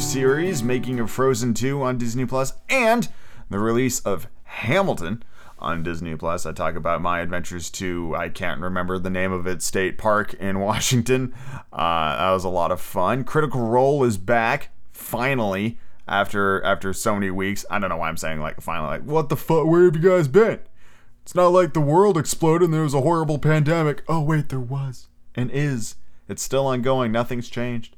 Docu-series, making of Frozen 2 on Disney Plus, and the release of Hamilton on Disney Plus. I talk about my adventures to I can't remember the name of it state park in Washington. Uh, that was a lot of fun. Critical Role is back finally after after so many weeks. I don't know why I'm saying like finally like what the fuck where have you guys been? It's not like the world exploded and there was a horrible pandemic. Oh wait, there was and is. It's still ongoing. Nothing's changed.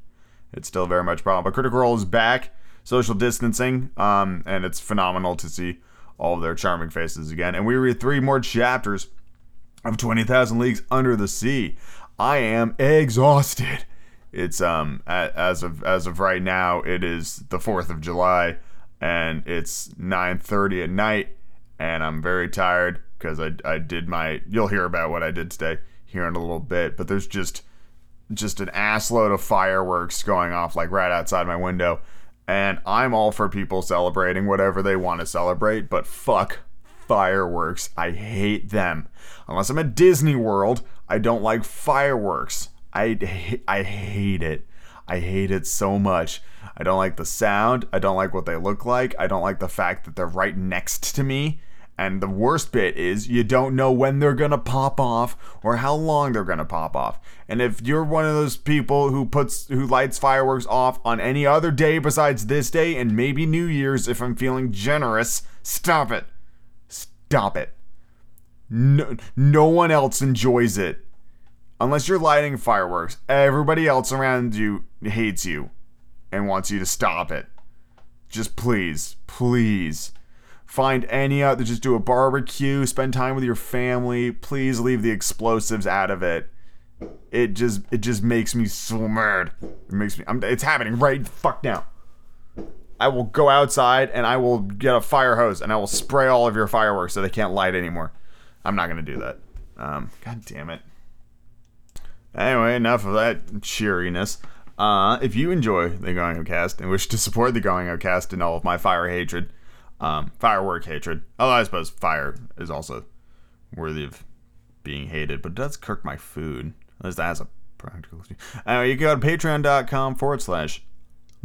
It's still very much a problem. But Critical Role is back. Social distancing, um, and it's phenomenal to see all of their charming faces again. And we read three more chapters of 20,000 Leagues Under the Sea. I am exhausted. It's um as of as of right now, it is the 4th of July and it's 9:30 at night and I'm very tired because I I did my you'll hear about what I did today here in a little bit, but there's just just an assload of fireworks going off like right outside my window and I'm all for people celebrating whatever they want to celebrate, but fuck fireworks. I hate them. Unless I'm at Disney World, I don't like fireworks. I, I hate it. I hate it so much. I don't like the sound. I don't like what they look like. I don't like the fact that they're right next to me. And the worst bit is you don't know when they're going to pop off or how long they're going to pop off. And if you're one of those people who puts who lights fireworks off on any other day besides this day and maybe New Year's if I'm feeling generous, stop it. Stop it. No, no one else enjoys it. Unless you're lighting fireworks, everybody else around you hates you and wants you to stop it. Just please, please find any other just do a barbecue spend time with your family please leave the explosives out of it. It just it just makes me so mad. It makes me I'm, it's happening right fuck now. I will go outside and i will get a fire hose and i will spray all of your fireworks so they can't light anymore. I'm not gonna do that. Um god damn it. Anyway enough of that cheeriness. Uh, if you enjoy the Going Up Cast and wish to support the Going Up Cast and all of my fire hatred, um, firework hatred. Although I suppose fire is also worthy of being hated, but it does cook my food. At least that has a practical. Anyway, you can go to patreon.com forward slash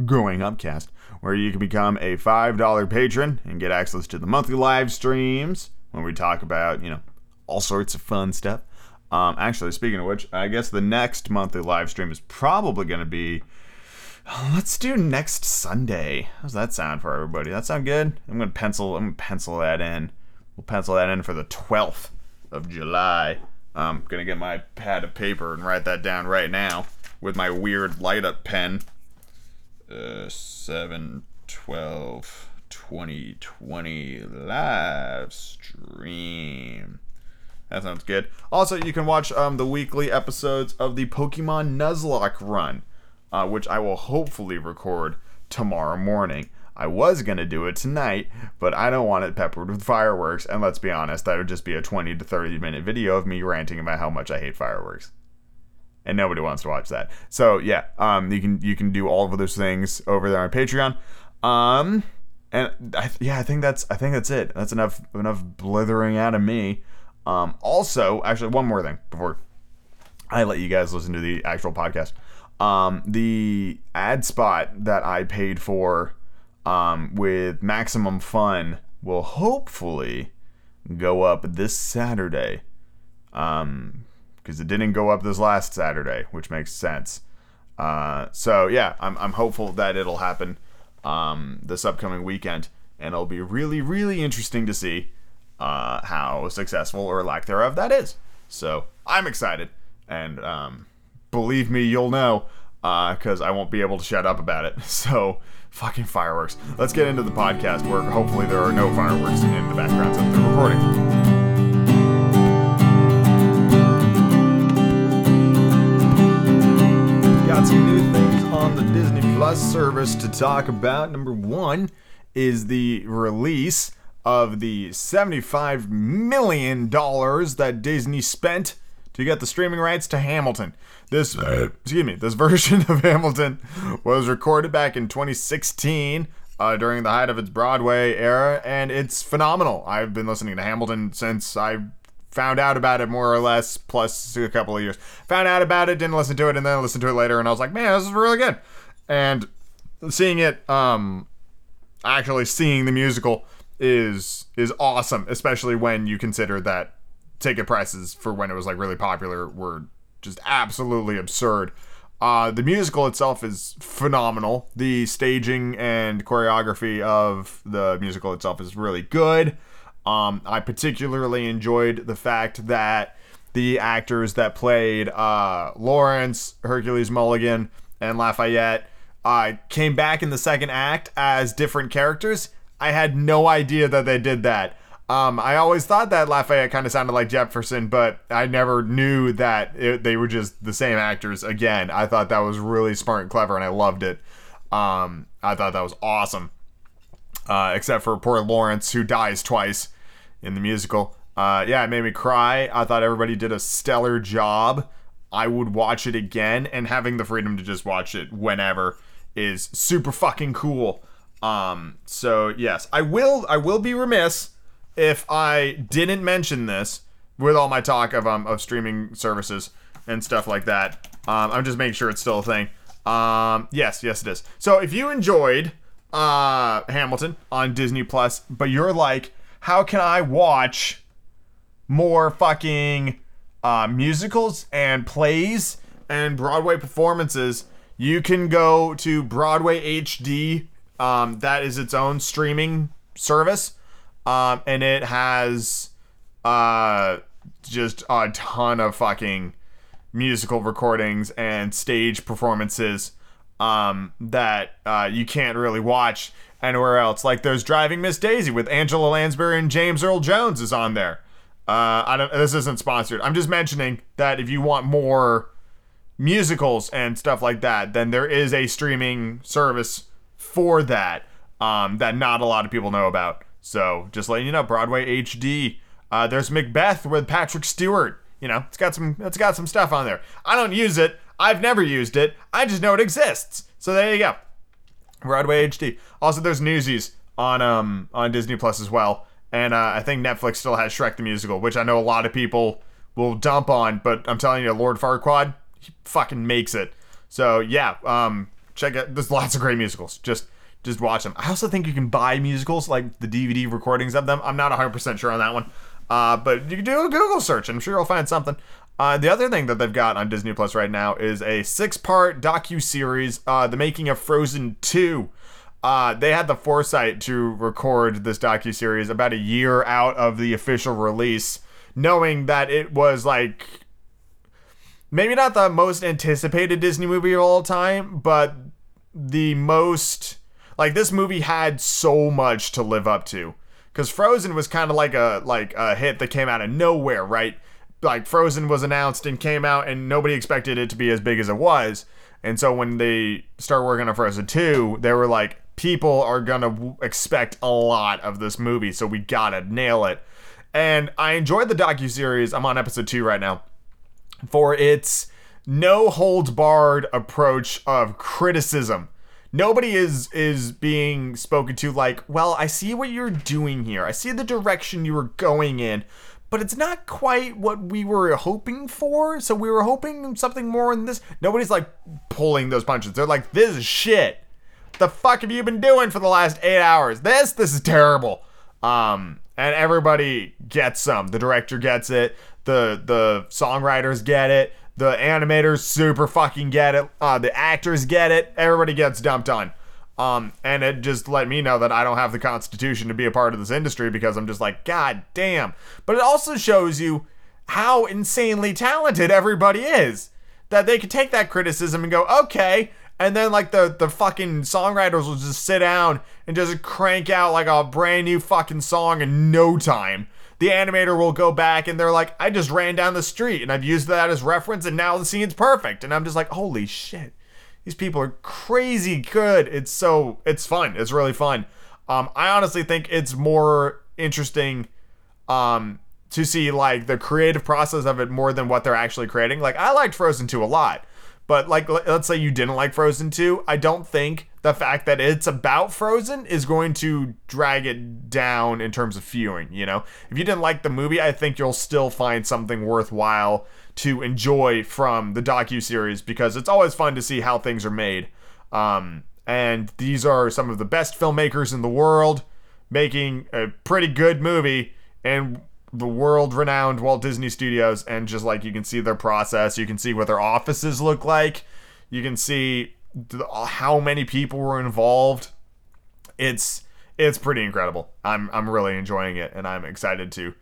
going upcast, where you can become a $5 patron and get access to the monthly live streams when we talk about, you know, all sorts of fun stuff. Um, actually, speaking of which, I guess the next monthly live stream is probably going to be Let's do next Sunday. How's that sound for everybody? That sound good? I'm gonna pencil. I'm gonna pencil that in. We'll pencil that in for the 12th of July. I'm gonna get my pad of paper and write that down right now with my weird light up pen. Uh, 7, 12, 2020 live stream. That sounds good. Also, you can watch um, the weekly episodes of the Pokemon Nuzlocke run uh, which I will hopefully record tomorrow morning. I was gonna do it tonight, but I don't want it peppered with fireworks. And let's be honest, that would just be a 20 to 30 minute video of me ranting about how much I hate fireworks. And nobody wants to watch that. So yeah, um, you can you can do all of those things over there on Patreon. Um, and I, yeah, I think that's I think that's it. That's enough enough blithering out of me. Um, also, actually, one more thing before I let you guys listen to the actual podcast. Um, the ad spot that I paid for um, with Maximum Fun will hopefully go up this Saturday. Um, because it didn't go up this last Saturday, which makes sense. Uh, so yeah, I'm, I'm hopeful that it'll happen um, this upcoming weekend, and it'll be really, really interesting to see uh, how successful or lack thereof that is. So I'm excited, and um, believe me, you'll know because uh, I won't be able to shut up about it. So, fucking fireworks. Let's get into the podcast where hopefully there are no fireworks in the backgrounds of the recording. Got some new things on the Disney Plus service to talk about. Number one is the release of the $75 million that Disney spent to get the streaming rights to Hamilton. This, excuse me, this version of Hamilton was recorded back in 2016 uh, during the height of its Broadway era, and it's phenomenal. I've been listening to Hamilton since I found out about it more or less, plus a couple of years. Found out about it, didn't listen to it, and then listened to it later, and I was like, man, this is really good. And seeing it, um, actually seeing the musical is is awesome, especially when you consider that ticket prices for when it was like really popular were just absolutely absurd. Uh, the musical itself is phenomenal. The staging and choreography of the musical itself is really good. Um, I particularly enjoyed the fact that the actors that played uh, Laurens, Hercules Mulligan, and Lafayette uh, came back in the second act as different characters. I had no idea that they did that. Um, I always thought that Lafayette kind of sounded like Jefferson, but I never knew that it, they were just the same actors again. I thought that was really smart and clever, and I loved it. Um, I thought that was awesome. Uh, except for poor Laurens, who dies twice in the musical. Uh, yeah, it made me cry. I thought everybody did a stellar job. I would watch it again, and having the freedom to just watch it whenever is super fucking cool. Um, so yes, I will. I will be remiss if I didn't mention this with all my talk of um of streaming services and stuff like that. Um, I'm just making sure it's still a thing. Um, yes, yes, it is. So if you enjoyed uh Hamilton on Disney Plus, but you're like, how can I watch more fucking uh, musicals and plays and Broadway performances? You can go to Broadway HD. Um, that is its own streaming service um, and it has uh, just a ton of fucking musical recordings and stage performances um, that uh, you can't really watch anywhere else. Like there's Driving Miss Daisy with Angela Lansbury and James Earl Jones is on there. Uh, I don't. This isn't sponsored. I'm just mentioning that if you want more musicals and stuff like that, then there is a streaming service for that um, that not a lot of people know about. So just letting you know, Broadway HD. Uh, there's Macbeth with Patrick Stewart. You know, it's got some it's got some stuff on there. I don't use it. I've never used it. I just know it exists. So there you go. Broadway HD. Also, there's Newsies on um on Disney Plus as well, and uh, I think Netflix still has Shrek the Musical, which I know a lot of people will dump on. But I'm telling you, Lord Farquaad, he fucking makes it. So yeah, um, check it. There's lots of great musicals. Just just watch them. I also think you can buy musicals, like the DVD recordings of them. I'm not 100% sure on that one. Uh, but you can do a Google search. I'm sure you'll find something. Uh, the other thing that they've got on Disney Plus right now is a six-part docu series, uh, "The Making of Frozen 2." Uh, they had the foresight to record this docu series about a year out of the official release, knowing that it was like maybe not the most anticipated Disney movie of all time, but the most like this movie had so much to live up to. Cause Frozen was kind of like a like a hit that came out of nowhere, right? Like Frozen was announced and came out, and nobody expected it to be as big as it was. And so when they start working on Frozen 2, they were like, people are gonna expect a lot of this movie, so we gotta nail it. And I enjoyed the docu series. I'm on episode two right now. For its no holds barred approach of criticism nobody is is being spoken to like well i see what you're doing here. I see the direction you were going in but it's not quite what we were hoping for. So we were hoping something more in this. Nobody's like pulling those punches. They're like this is shit. The fuck have you been doing for the last eight hours? This this is terrible. Um and everybody gets some. The director gets it. The the songwriters get it the animators super fucking get it. Uh, the actors get it. Everybody gets dumped on. Um, and it just let me know that I don't have the constitution to be a part of this industry because I'm just like, God damn. But it also shows you how insanely talented everybody is. That they could take that criticism and go, okay. And then like the the fucking songwriters will just sit down and just crank out like a brand new fucking song in no time the animator will go back and they're like, I just ran down the street and I've used that as reference and now the scene's perfect. And I'm just like, holy shit. These people are crazy good. It's so it's fun. It's really fun. Um, I honestly think it's more interesting um, to see like the creative process of it more than what they're actually creating. Like I liked Frozen 2 a lot. But like let's say you didn't like Frozen 2, I don't think the fact that it's about Frozen is going to drag it down in terms of viewing, you know? If you didn't like the movie, I think you'll still find something worthwhile to enjoy from the docu series because it's always fun to see how things are made. Um, and these are some of the best filmmakers in the world making a pretty good movie and the world renowned Walt Disney Studios and just like you can see their process, you can see what their offices look like, you can see how many people were involved. It's it's pretty incredible. I'm I'm really enjoying it and I'm excited to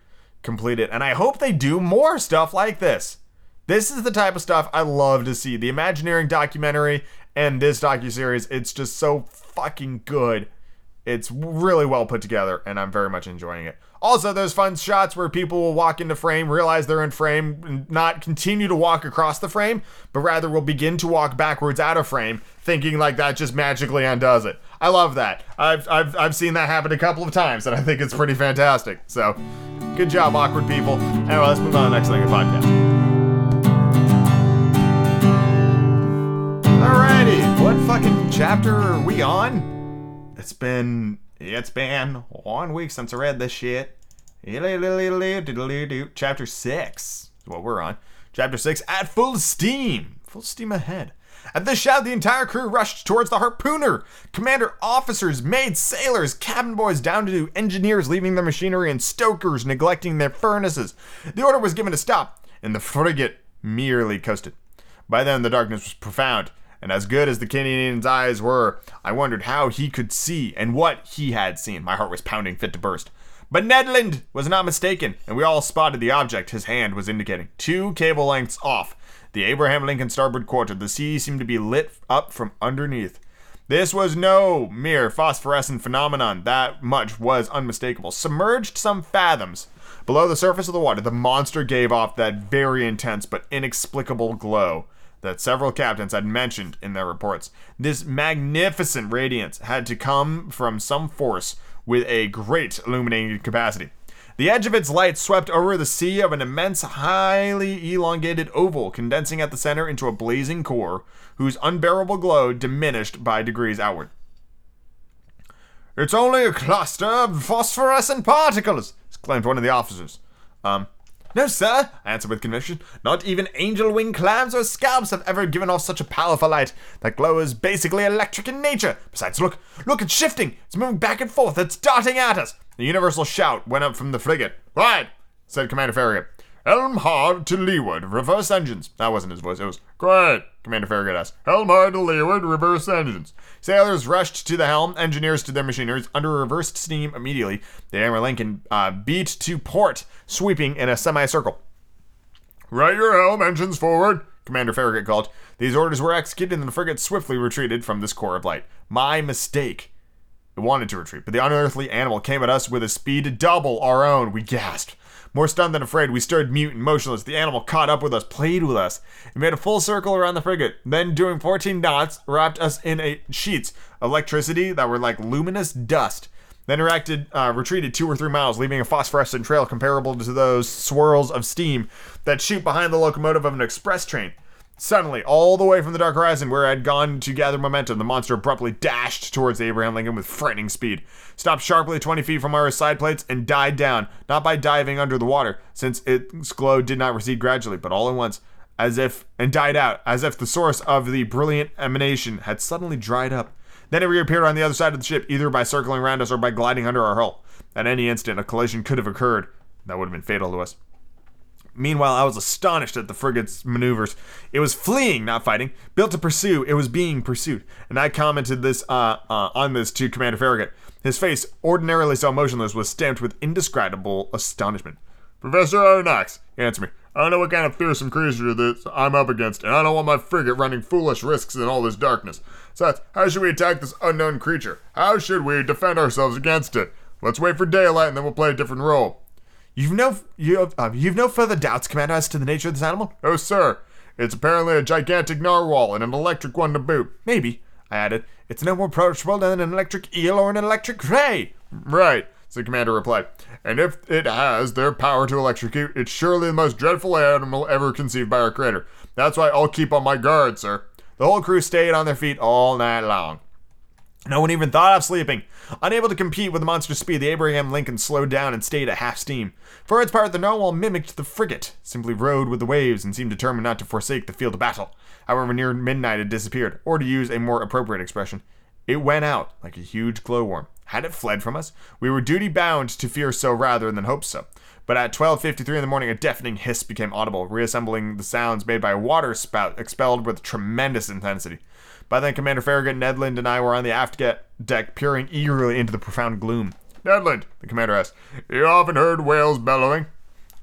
complete it and I hope they do more stuff like this. This is the type of stuff I love to see. The Imagineering documentary and this docu series, it's just so fucking good. It's really well put together and I'm very much enjoying it. Also, those fun shots where people will walk into frame, realize they're in frame, and not continue to walk across the frame, but rather will begin to walk backwards out of frame, thinking like that just magically undoes it. I love that. I've, I've, I've seen that happen a couple of times, and I think it's pretty fantastic. So, good job, awkward people. Anyway, let's move on to the next thing in the podcast. Alrighty, what fucking chapter are we on? It's been it's been one week since I read this shit. Chapter 6 is what we're on. Chapter 6 at full steam. Full steam ahead. At this shout, the entire crew rushed towards the harpooner. Commander, officers, maids, sailors, cabin boys, down to engineers leaving their machinery, and stokers neglecting their furnaces. The order was given to stop, and the frigate merely coasted. By then, the darkness was profound and as good as the Canadian's eyes were, I wondered how he could see and what he had seen. My heart was pounding fit to burst. But Ned Land was not mistaken, and we all spotted the object his hand was indicating. Two cable lengths off, the Abraham Lincoln starboard quarter, the sea seemed to be lit up from underneath. This was no mere phosphorescent phenomenon, that much was unmistakable. Submerged some fathoms below the surface of the water, the monster gave off that very intense but inexplicable glow that several captains had mentioned in their reports. This magnificent radiance had to come from some force with a great illuminating capacity. The edge of its light swept over the sea of an immense, highly elongated oval, condensing at the center into a blazing core, whose unbearable glow diminished by degrees outward. It's only a cluster of phosphorescent particles, exclaimed one of the officers. Um, no, sir, I answered with conviction. Not even angel wing clams or scalps have ever given off such a powerful light. That glow is basically electric in nature. Besides, look, look, it's shifting. It's moving back and forth. It's darting at us. The universal shout went up from the frigate. Right, said Commander Farragut. Helm hard to leeward, reverse engines. That wasn't his voice, it was great, Commander Farragut asked. Helm hard to leeward, reverse engines. Sailors rushed to the helm, engineers to their machineries. Under reversed steam immediately, the Abraham Lincoln uh, beat to port, sweeping in a semicircle. Right your helm, engines forward, Commander Farragut called. These orders were executed, and the frigate swiftly retreated from this core of light. My mistake. It wanted to retreat, but the unearthly animal came at us with a speed double our own. We gasped. More stunned than afraid, we stood mute and motionless. The animal caught up with us, played with us. It made a full circle around the frigate, then, doing 14 knots, wrapped us in a sheets of electricity that were like luminous dust. Then reacted, uh, retreated two or three miles, leaving a phosphorescent trail comparable to those swirls of steam that shoot behind the locomotive of an express train. Suddenly, all the way from the dark horizon where it had gone to gather momentum, the monster abruptly dashed towards Abraham Lincoln with frightening speed, stopped sharply 20 feet from our side plates, and died down, not by diving under the water, since its glow did not recede gradually, but all at once, as if, and died out, as if the source of the brilliant emanation had suddenly dried up. Then it reappeared on the other side of the ship, either by circling around us or by gliding under our hull. At any instant, a collision could have occurred. That would have been fatal to us. Meanwhile, I was astonished at the frigate's maneuvers. It was fleeing, not fighting. Built to pursue, it was being pursued. And I commented this uh, uh, on this to Commander Farragut. His face, ordinarily so motionless, was stamped with indescribable astonishment. Professor Aronnax, he answered me. I don't know what kind of fearsome creature this I'm up against, and I don't want my frigate running foolish risks in all this darkness. So, how should we attack this unknown creature? How should we defend ourselves against it? Let's wait for daylight, and then we'll play a different role. You've no you have, um, you've no further doubts, Commander, as to the nature of this animal? Oh, sir. It's apparently a gigantic narwhal and an electric one to boot. Maybe, I added. It's no more approachable than an electric eel or an electric ray. Right. The commander replied, And if it has their power to electrocute, it's surely the most dreadful animal ever conceived by our creator. That's why I'll keep on my guard, sir. The whole crew stayed on their feet all night long. No one even thought of sleeping. Unable to compete with the monster's speed, the Abraham Lincoln slowed down and stayed at half steam. For its part, the Narwhal mimicked the frigate, simply rode with the waves, and seemed determined not to forsake the field of battle. However, near midnight it disappeared, or to use a more appropriate expression, it went out like a huge glowworm. Had it fled from us? We were duty bound to fear so rather than hope so. But at 12:53 in the morning, a deafening hiss became audible, reassembling the sounds made by a water spout expelled with tremendous intensity. By then, Commander Farragut, Ned Land, and I were on the aft deck, peering eagerly into the profound gloom. Ned Land, the commander asked, "You often heard whales bellowing?"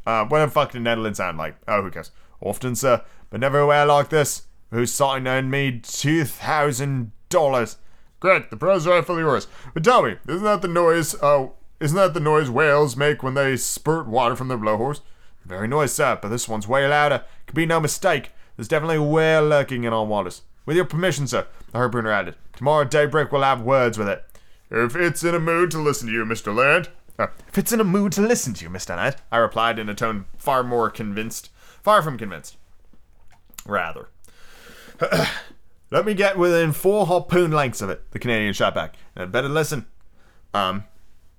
Uh, what the fuck did Ned Land sound like? Oh, who cares? Often, sir, but never a whale like this. Whose sighting earned me two thousand dollars. Great, the prize is rightfully yours. But tell me, isn't that the noise? Uh, isn't that the noise whales make when they spurt water from their blowholes? Very noise, sir, but this one's way louder. Could be no mistake. There's definitely a whale lurking in our waters. With your permission, sir, the harpooner added. Tomorrow at daybreak we'll have words with it. If it's in a mood to listen to you, Mr. Land. Uh, if it's in a mood to listen to you, Mr. Knight, I replied in a tone far more convinced. Far from convinced. Rather. Let me get within four harpoon lengths of it, the Canadian shot back. And better listen. Um,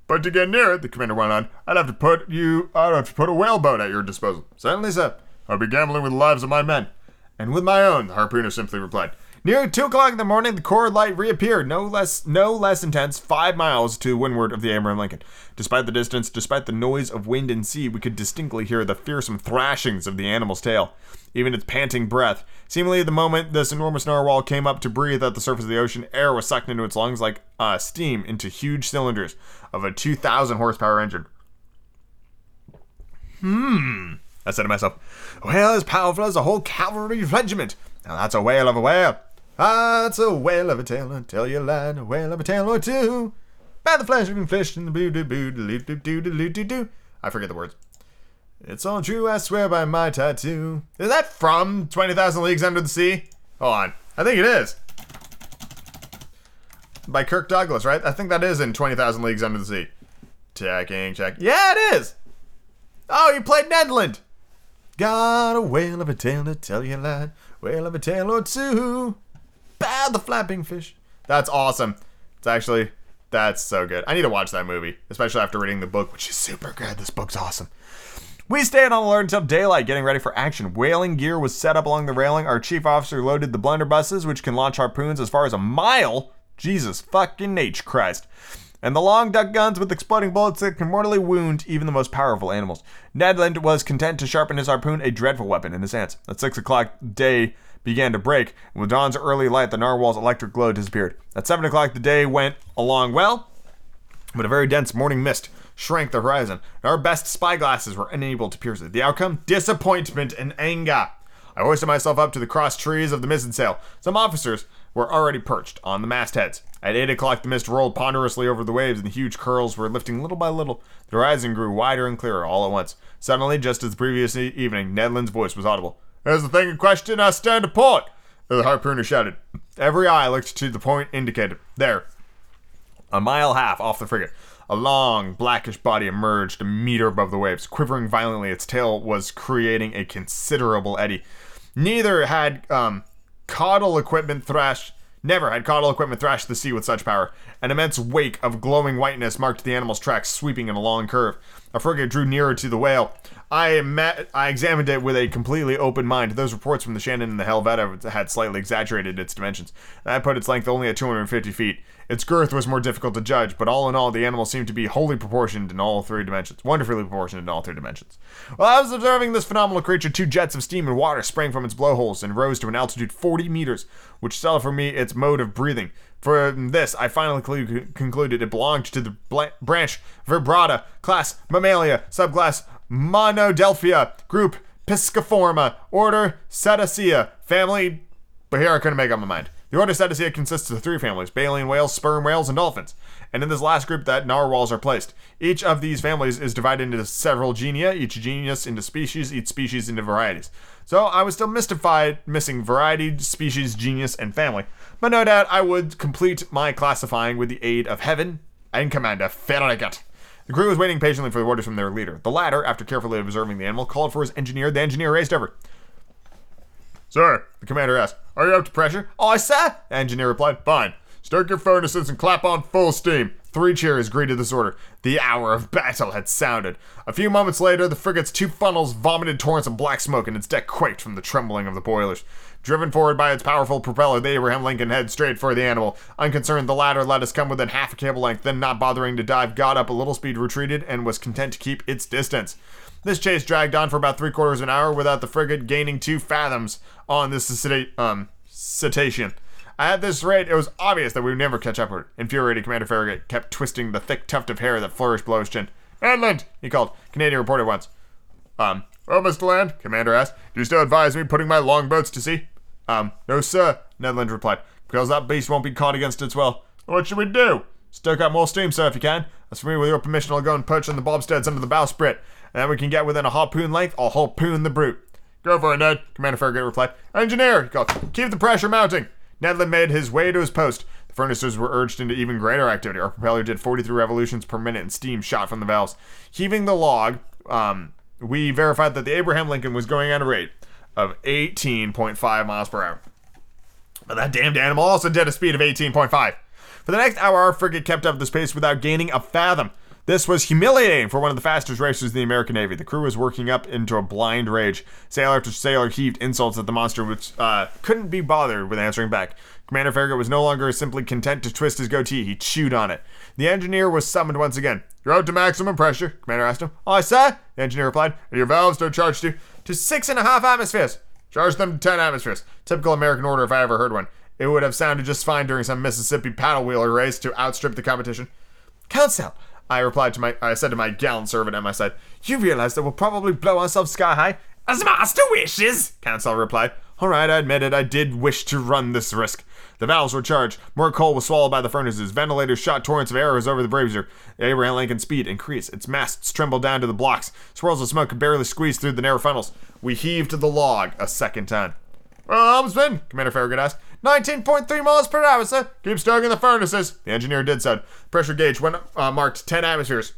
but to get near it, the commander went on, I'd have to put you, I'd have to put a whaleboat at your disposal. Certainly, sir. I'll be gambling with the lives of my men. And with my own, the harpooner simply replied. Near two o'clock in the morning, the core light reappeared, no less no less intense, five miles to windward of the Abraham Lincoln. Despite the distance, despite the noise of wind and sea, we could distinctly hear the fearsome thrashings of the animal's tail, even its panting breath. Seemingly, the moment this enormous narwhal came up to breathe at the surface of the ocean, air was sucked into its lungs like uh, steam into huge cylinders of a 2,000 horsepower engine. Hmm, I said to myself, a whale as powerful as a whole cavalry regiment. Now that's a whale of a whale. Ah that's a whale of a tale, tell you a lad, a whale of a tale or two. By the flesh of fish and the boo doo boo doo doo doo doo doo doo. I forget the words. It's all true, I swear by my tattoo. Is that from 20,000 Leagues Under the Sea? Hold on. I think it is. By Kirk Douglas, right? I think that is in 20,000 Leagues Under the Sea. Checking, check. Yeah, it is! Oh, you played Ned Land! Got a whale of a tale to tell you, lad. Whale of a tale or two. Bad the flapping fish. That's awesome. It's actually, that's so good. I need to watch that movie, especially after reading the book, which is super good. This book's awesome. We stayed on alert until daylight, getting ready for action. Whaling gear was set up along the railing. Our chief officer loaded the blunderbusses, which can launch harpoons as far as a mile. Jesus fucking H Christ and the long duck guns with exploding bullets that can mortally wound even the most powerful animals. Ned Land was content to sharpen his harpoon, a dreadful weapon, in his hands. At six o'clock, day began to break, and with dawn's early light, the narwhal's electric glow disappeared. At seven o'clock, the day went along well, but a very dense morning mist shrank the horizon, our best spyglasses were unable to pierce it. The outcome? Disappointment and anger. I hoisted myself up to the cross trees of the mizzen sail. Some officers were already perched on the mastheads. At 8 o'clock, the mist rolled ponderously over the waves, and the huge curls were lifting little by little. The horizon grew wider and clearer all at once. Suddenly, just as the previous evening, Ned Land's voice was audible. There's the thing in question, I stand to port! The harpooner shouted. Every eye looked to the point indicated. There, a mile half off the frigate. A long, blackish body emerged a meter above the waves. Quivering violently, its tail was creating a considerable eddy. Neither had um, caudal equipment thrashed. Never had caudal equipment thrashed the sea with such power. An immense wake of glowing whiteness marked the animal's tracks, sweeping in a long curve. A frigate drew nearer to the whale. I met, I examined it with a completely open mind. Those reports from the Shannon and the Helvetia had slightly exaggerated its dimensions. That put its length only at 250 feet. Its girth was more difficult to judge, but all in all, the animal seemed to be wholly proportioned in all three dimensions. Wonderfully proportioned in all three dimensions. While I was observing this phenomenal creature, two jets of steam and water sprang from its blowholes and rose to an altitude 40 meters, which spelled for me its mode of breathing. For this, I finally cl- concluded it belonged to the bl- branch Vertebrata, class Mammalia, subclass Monodelphia, group Pisciforma, order Cetacea, family. But here I couldn't make up my mind. The order Cetacea consists of three families baleen whales, sperm whales, and dolphins. And in this last group, that narwhals are placed. Each of these families is divided into several genera, each genus into species, each species into varieties. So I was still mystified, missing variety, species, genus, and family. But no doubt I would complete my classifying with the aid of heaven and Commander Farragut. The crew was waiting patiently for the orders from their leader. The latter, after carefully observing the animal, called for his engineer. The engineer raced over. Sir, the commander asked, are you up to pressure? Oh, Aye, sir, the engineer replied. Fine. Stoke your furnaces and clap on full steam. Three cheers greeted this order. The hour of battle had sounded. A few moments later, the frigate's two funnels vomited torrents of black smoke and its deck quaked from the trembling of the boilers. Driven forward by its powerful propeller, the Abraham Lincoln headed straight for the animal. Unconcerned, the latter let us come within half a cable length, then, not bothering to dive, got up a little speed, retreated, and was content to keep its distance. This chase dragged on for about three quarters of an hour without the frigate gaining two fathoms on this um, cetacean. At this rate, it was obvious that we would never catch up with it. Infuriated, Commander Farragut kept twisting the thick tuft of hair that flourished below his chin. Ned Land, he called. Canadian reported once. Um, oh, Mr. Land, Commander asked, do you still advise me putting my longboats to sea? Um, no, sir, Ned Land replied, because that beast won't be caught against its will. What should we do? Stoke up more steam, sir, if you can. As for me, with your permission, I'll go and perch on the bobstays under the bowsprit, and we can get within a harpoon length, I'll harpoon the brute. Go for it, Ned, Commander Farragut replied. Engineer, he called, keep the pressure mounting. Ned Land made his way to his post. The furnaces were urged into even greater activity. Our propeller did 43 revolutions per minute and steam shot from the valves. Heaving the log, um, we verified that the Abraham Lincoln was going at a rate of 18.5 miles per hour. But that damned animal also did a speed of 18.5. For the next hour, our frigate kept up this pace without gaining a fathom. This was humiliating for one of the fastest racers in the American Navy. The crew was working up into a blind rage. Sailor after sailor heaved insults at the monster, which uh, couldn't be bothered with answering back. Commander Farragut was no longer simply content to twist his goatee, he chewed on it. The engineer was summoned once again. You're out to maximum pressure, Commander asked him. Aye, sir, the engineer replied. And your valves don't charge to? To six and a half atmospheres. Charge them to ten atmospheres. Typical American order if I ever heard one. It would have sounded just fine during some Mississippi paddle wheeler race to outstrip the competition. Council, I replied to my, I said to my gallant servant at my side, You realize that we'll probably blow ourselves sky high? As master wishes, Council replied. All right, I admit it, I did wish to run this risk. The valves were charged. More coal was swallowed by the furnaces. Ventilators shot torrents of arrows over the brazier. The Abraham Lincoln's speed increased. Its masts trembled down to the blocks. Swirls of smoke could barely squeeze through the narrow funnels. We heaved the log a second time. Well, helmsman, Commander Farragut asked. 19.3 miles per hour, sir. Keep stoking the furnaces. The engineer did so. Pressure gauge went uh, marked 10 atmospheres.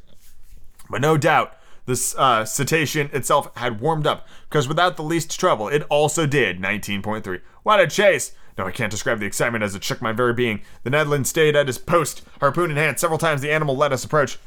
But no doubt, this uh, cetacean itself had warmed up, because without the least trouble, it also did 19.3. What a chase! No, I can't describe the excitement as it shook my very being. The Ned stayed at his post, harpoon in hand. Several times the animal let us approach.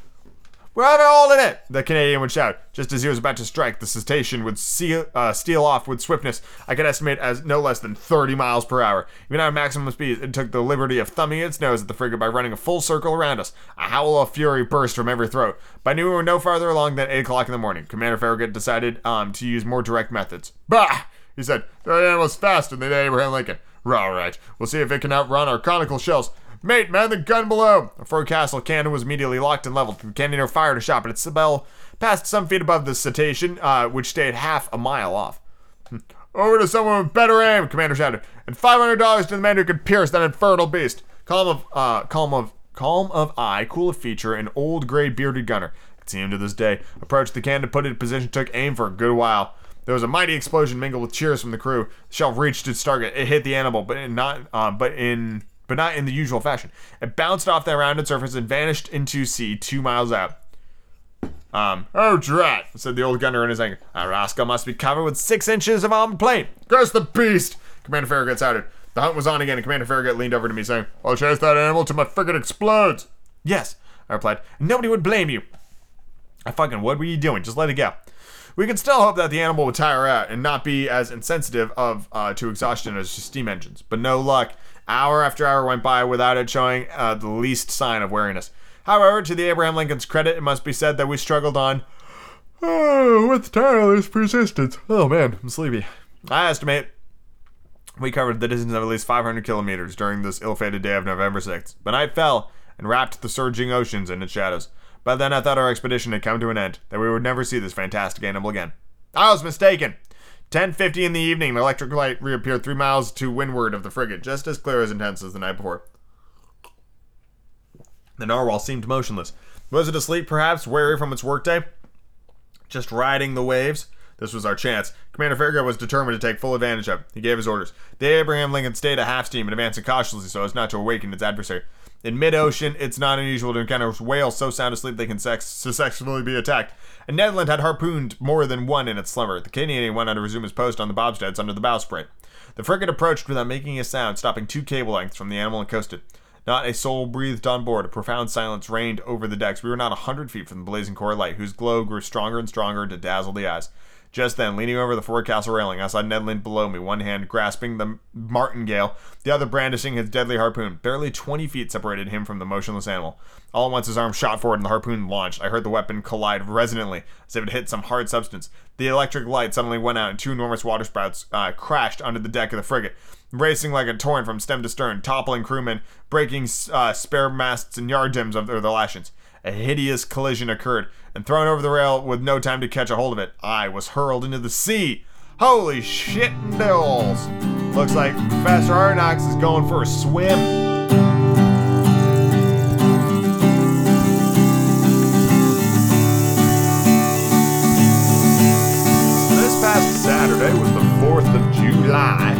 We're having all in it! The Canadian would shout. Just as he was about to strike, the cetacean would seal, uh, steal off with swiftness I could estimate as no less than 30 miles per hour. Even at maximum speed, it took the liberty of thumbing its nose at the frigate by running a full circle around us. A howl of fury burst from every throat. By noon, we were no farther along than 8 o'clock in the morning. Commander Farragut decided um, to use more direct methods. Bah! He said, that animal's faster than the Abraham Lincoln. All right, we'll see if it can outrun our conical shells. Mate, man the gun below! A forecastle cannon was immediately locked and leveled. The cannoneer fired a shot, but its bell passed some feet above the cetacean, uh, which stayed half a mile off. Hmm. Over to someone with better aim, Commander shouted, and five hundred dollars to the man who could pierce that infernal beast. Calm of, uh, calm of, calm of eye, cool of feature, an old gray bearded gunner. I could see him to this day. Approached the cannon, put it in position, took aim for a good while. There was a mighty explosion mingled with cheers from the crew. The shell reached its target. It hit the animal, but not, uh, but in but not in the usual fashion. It bounced off that rounded surface and vanished into sea two miles out. Um, oh drat, said the old gunner in his anger. Our rascal must be covered with six inches of armor plate. Curse the beast! Commander Farragut shouted. The hunt was on again, and Commander Farragut leaned over to me, saying, I'll chase that animal till my frigate explodes. Yes, I replied. Nobody would blame you. I fucking would. What are you doing? Just let it go. We can still hope that the animal would tire out and not be as insensitive of uh, to exhaustion as steam engines. But no luck. Hour after hour went by without it showing uh, the least sign of weariness. However, to the Abraham Lincoln's credit, it must be said that we struggled on with tireless persistence. Oh man, I'm sleepy. I estimate we covered the distance of at least 500 kilometers during this ill-fated day of November 6th. But night fell and wrapped the surging oceans in its shadows. By then, I thought our expedition had come to an end, that we would never see this fantastic animal again. I was mistaken. 10.50 in the evening, the electric light reappeared three miles to windward of the frigate, just as clear as intense as the night before. The narwhal seemed motionless. Was it asleep, perhaps, weary from its workday? Just riding the waves? This was our chance. Commander Farragut was determined to take full advantage of it. He gave his orders. The Abraham Lincoln stayed at half steam and advancing cautiously so as not to awaken its adversary. In mid ocean, it's not unusual to encounter whales so sound asleep they can sex- successfully be attacked. And Ned Land had harpooned more than one in its slumber. The Canadian went on to resume his post on the bobstays under the bowsprit. The frigate approached without making a sound, stopping two cable lengths from the animal and coasted. Not a soul breathed on board. A profound silence reigned over the decks. We were not a hundred feet from the blazing core light, whose glow grew stronger and stronger to dazzle the eyes. Just then, leaning over the forecastle railing, I saw Ned Land below me, one hand grasping the martingale, the other brandishing his deadly harpoon. Barely 20 feet separated him from the motionless animal. All at once, his arm shot forward and the harpoon launched. I heard the weapon collide resonantly, as if it hit some hard substance. The electric light suddenly went out, and two enormous waterspouts uh, crashed under the deck of the frigate, racing like a torrent from stem to stern, toppling crewmen, breaking uh, spare masts and yardarms of their lashings. A hideous collision occurred, and thrown over the rail with no time to catch a hold of it, I was hurled into the sea. Holy shit bills! Looks like Professor Aronnax is going for a swim. This past Saturday was the 4th of July,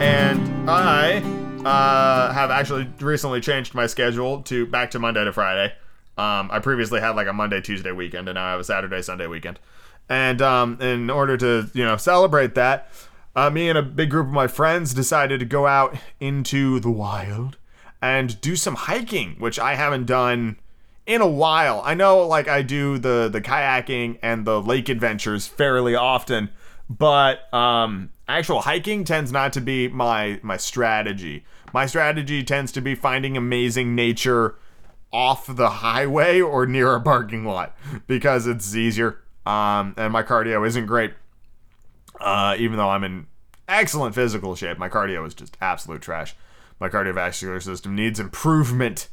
and I uh, have actually recently changed my schedule to back to Monday to Friday. Um, I previously had like a Monday, Tuesday weekend, and now I have a Saturday, Sunday weekend. And um, in order to you know celebrate that, uh, me and a big group of my friends decided to go out into the wild and do some hiking, which I haven't done in a while. I know like I do the the kayaking and the lake adventures fairly often, but um, actual hiking tends not to be my my strategy. My strategy tends to be finding amazing nature off the highway or near a parking lot because it's easier. Um, and my cardio isn't great. Uh, even though I'm in excellent physical shape, my cardio is just absolute trash. My cardiovascular system needs improvement.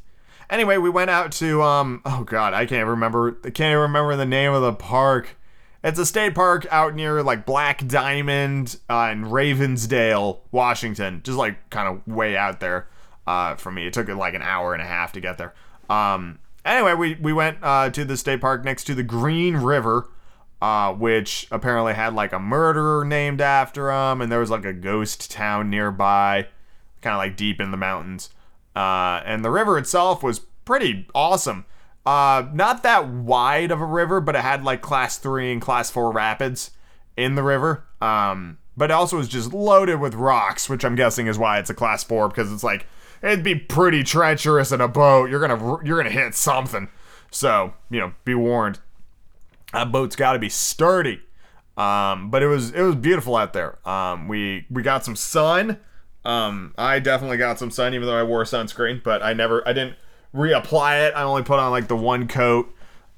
Anyway, we went out to um oh god, I can't remember I can't remember the name of the park. It's a state park out near like Black Diamond uh, in Ravensdale, Washington, just like kind of way out there uh, from me. It took like an hour and a half to get there. Um, anyway, we, we went uh, to the state park next to the Green River, uh, which apparently had like a murderer named after him, and there was like a ghost town nearby, kind of like deep in the mountains. Uh, and the river itself was pretty awesome. Uh, not that wide of a river, but it had like class three and class four rapids in the river. Um, but it also was just loaded with rocks, which I'm guessing is why it's a class four because it's like it'd be pretty treacherous in a boat. You're gonna you're gonna hit something. So you know, be warned. That boat's got to be sturdy. Um, but it was it was beautiful out there. Um, we we got some sun. Um, I definitely got some sun, even though I wore sunscreen. But I never I didn't reapply it. I only put on like the one coat.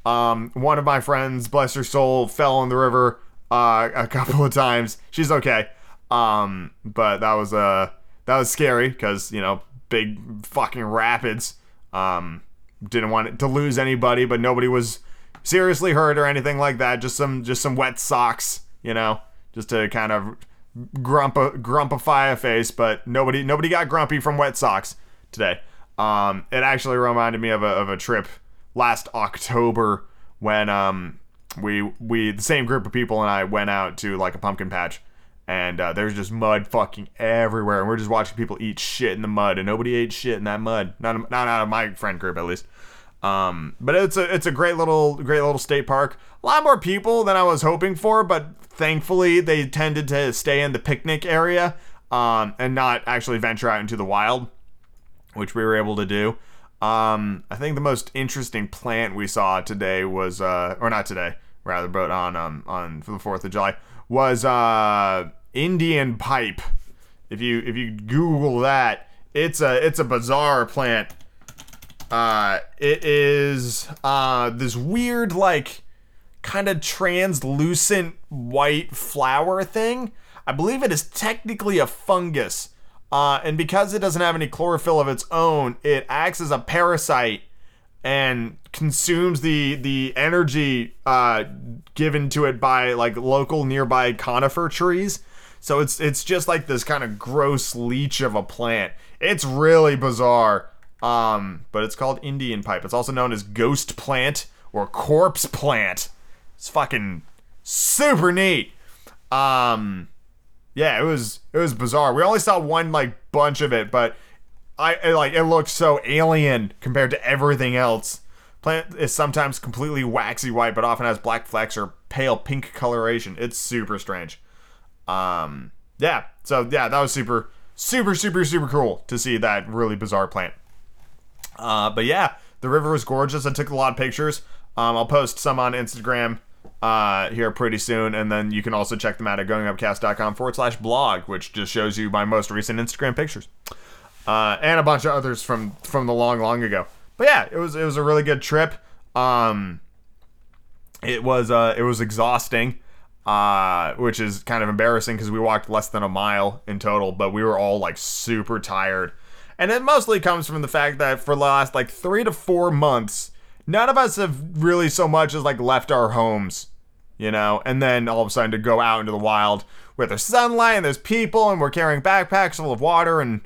Um, one of my friends, bless her soul, fell in the river uh, a couple of times. She's okay. Um, but that was uh that was scary because you know big fucking rapids. Um, didn't want to lose anybody, but nobody was seriously hurt or anything like that. Just some just some wet socks, you know, just to kind of grump grumpify a face. But nobody nobody got grumpy from wet socks today. Um, it actually reminded me of a of a trip last October when um we we the same group of people and I went out to like a pumpkin patch and uh, there's just mud fucking everywhere, and we're just watching people eat shit in the mud, and nobody ate shit in that mud. Not not out of my friend group at least. Um, but it's a it's a great little great little state park. A lot more people than I was hoping for, but thankfully they tended to stay in the picnic area um, and not actually venture out into the wild, which we were able to do. Um, I think the most interesting plant we saw today was, uh, or not today, rather, but on um, on for the Fourth of July was uh, Indian pipe. If you if you Google that, it's a it's a bizarre plant. Uh, it is uh this weird like kind of translucent white flower thing. I believe it is technically a fungus. Uh, and because it doesn't have any chlorophyll of its own, it acts as a parasite and consumes the the energy uh, given to it by like local nearby conifer trees. So it's it's just like this kind of gross leech of a plant. It's really bizarre. Um, but it's called Indian pipe. It's also known as ghost plant or corpse plant. It's fucking super neat. Um, yeah, it was it was bizarre. We only saw one like bunch of it, but I it, like it looked so alien compared to everything else. Plant is sometimes completely waxy white, but often has black flecks or pale pink coloration. It's super strange. Um, yeah. So yeah, that was super, super, super, super cool to see that really bizarre plant. Uh, but yeah, the river was gorgeous. I took a lot of pictures. Um, I'll post some on Instagram uh, here pretty soon, and then you can also check them out at goingupcast.com forward slash blog, which just shows you my most recent Instagram pictures, uh, and a bunch of others from from the long, long ago. But yeah, it was it was a really good trip. Um, it was uh, it was exhausting, uh, which is kind of embarrassing because we walked less than a mile in total, but we were all like super tired, and it mostly comes from the fact that for the last like three to four months none of us have really so much as like left our homes, you know, and then all of a sudden to go out into the wild where there's sunlight and there's people and we're carrying backpacks full of water and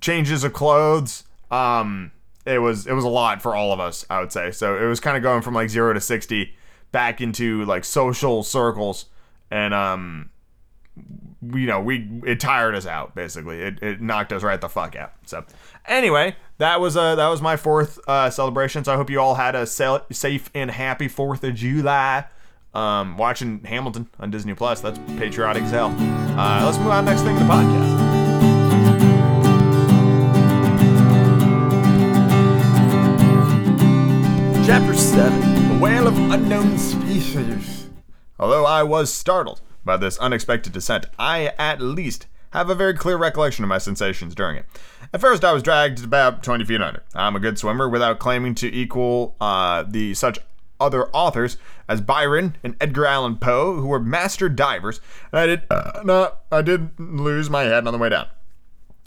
changes of clothes. Um, it was it was a lot for all of us, I would say. So it was kind of going from like zero to sixty back into like social circles, and um, you know, we it tired us out basically. It, it knocked us right the fuck out. So anyway, that was uh that was my fourth uh, celebration. So I hope you all had a safe and happy Fourth of July. Um, watching Hamilton on Disney Plus. That's patriotic as hell. Uh, let's move on next thing to the podcast. Chapter 7 The Whale of Unknown Species. Although I was startled by this unexpected descent, I at least have a very clear recollection of my sensations during it. At first, I was dragged about 20 feet under. I'm a good swimmer without claiming to equal uh, the such other authors as Byron and Edgar Allan Poe, who were master divers, and I did uh, not, I did lose my head on the way down.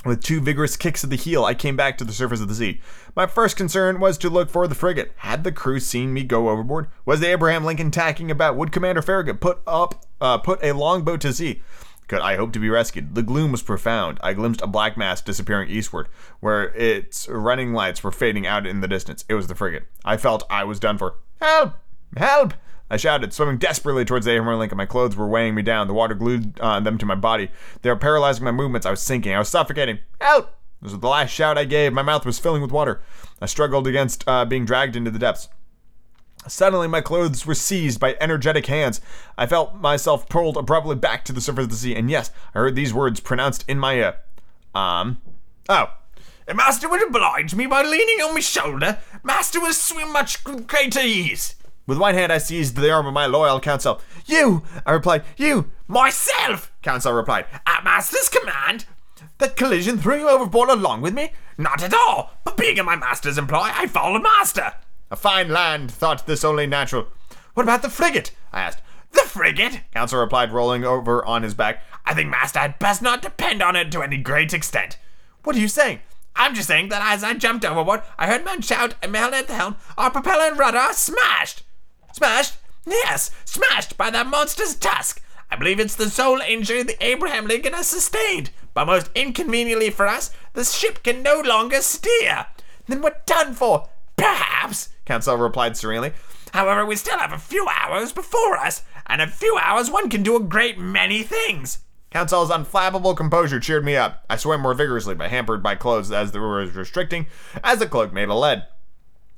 With two vigorous kicks of the heel, I came back to the surface of the sea. My first concern was to look for the frigate. Had the crew seen me go overboard? Was the Abraham Lincoln tacking about? Would Commander Farragut put up, uh, put a longboat to sea? Could I hope to be rescued? The gloom was profound. I glimpsed a black mass disappearing eastward, where its running lights were fading out in the distance. It was the frigate. I felt I was done for. Help! Help! I shouted, swimming desperately towards the Abraham Lincoln. My clothes were weighing me down. The water glued uh, them to my body. They were paralyzing my movements. I was sinking. I was suffocating. Help! This was the last shout I gave. My mouth was filling with water. I struggled against uh, being dragged into the depths. Suddenly, my clothes were seized by energetic hands. I felt myself pulled abruptly back to the surface of the sea, and yes, I heard these words pronounced in my ear. Um, oh. And master would oblige me by leaning on my shoulder. Master will swim much greater ease. With one hand, I seized the arm of my loyal Conseil. You, I replied. You, myself, Conseil replied. At master's command. The collision threw you overboard along with me? Not at all. But being in my master's employ, I followed master. A fine land, thought this only natural. What about the frigate? I asked. The frigate? Conseil replied, rolling over on his back. I think master had best not depend on it to any great extent. What are you saying? I'm just saying that as I jumped overboard, I heard men shout and yell at the helm, our propeller and rudder are smashed. Smashed? Yes, smashed by that monster's tusk. I believe it's the sole injury the Abraham Lincoln has sustained. But most inconveniently for us, the ship can no longer steer. Then we're done for. Perhaps, Conseil replied serenely. However, we still have a few hours before us, and a few hours one can do a great many things. Conseil's unflappable composure cheered me up. I swam more vigorously, but hampered by clothes as the river was restricting, as the cloak made of lead.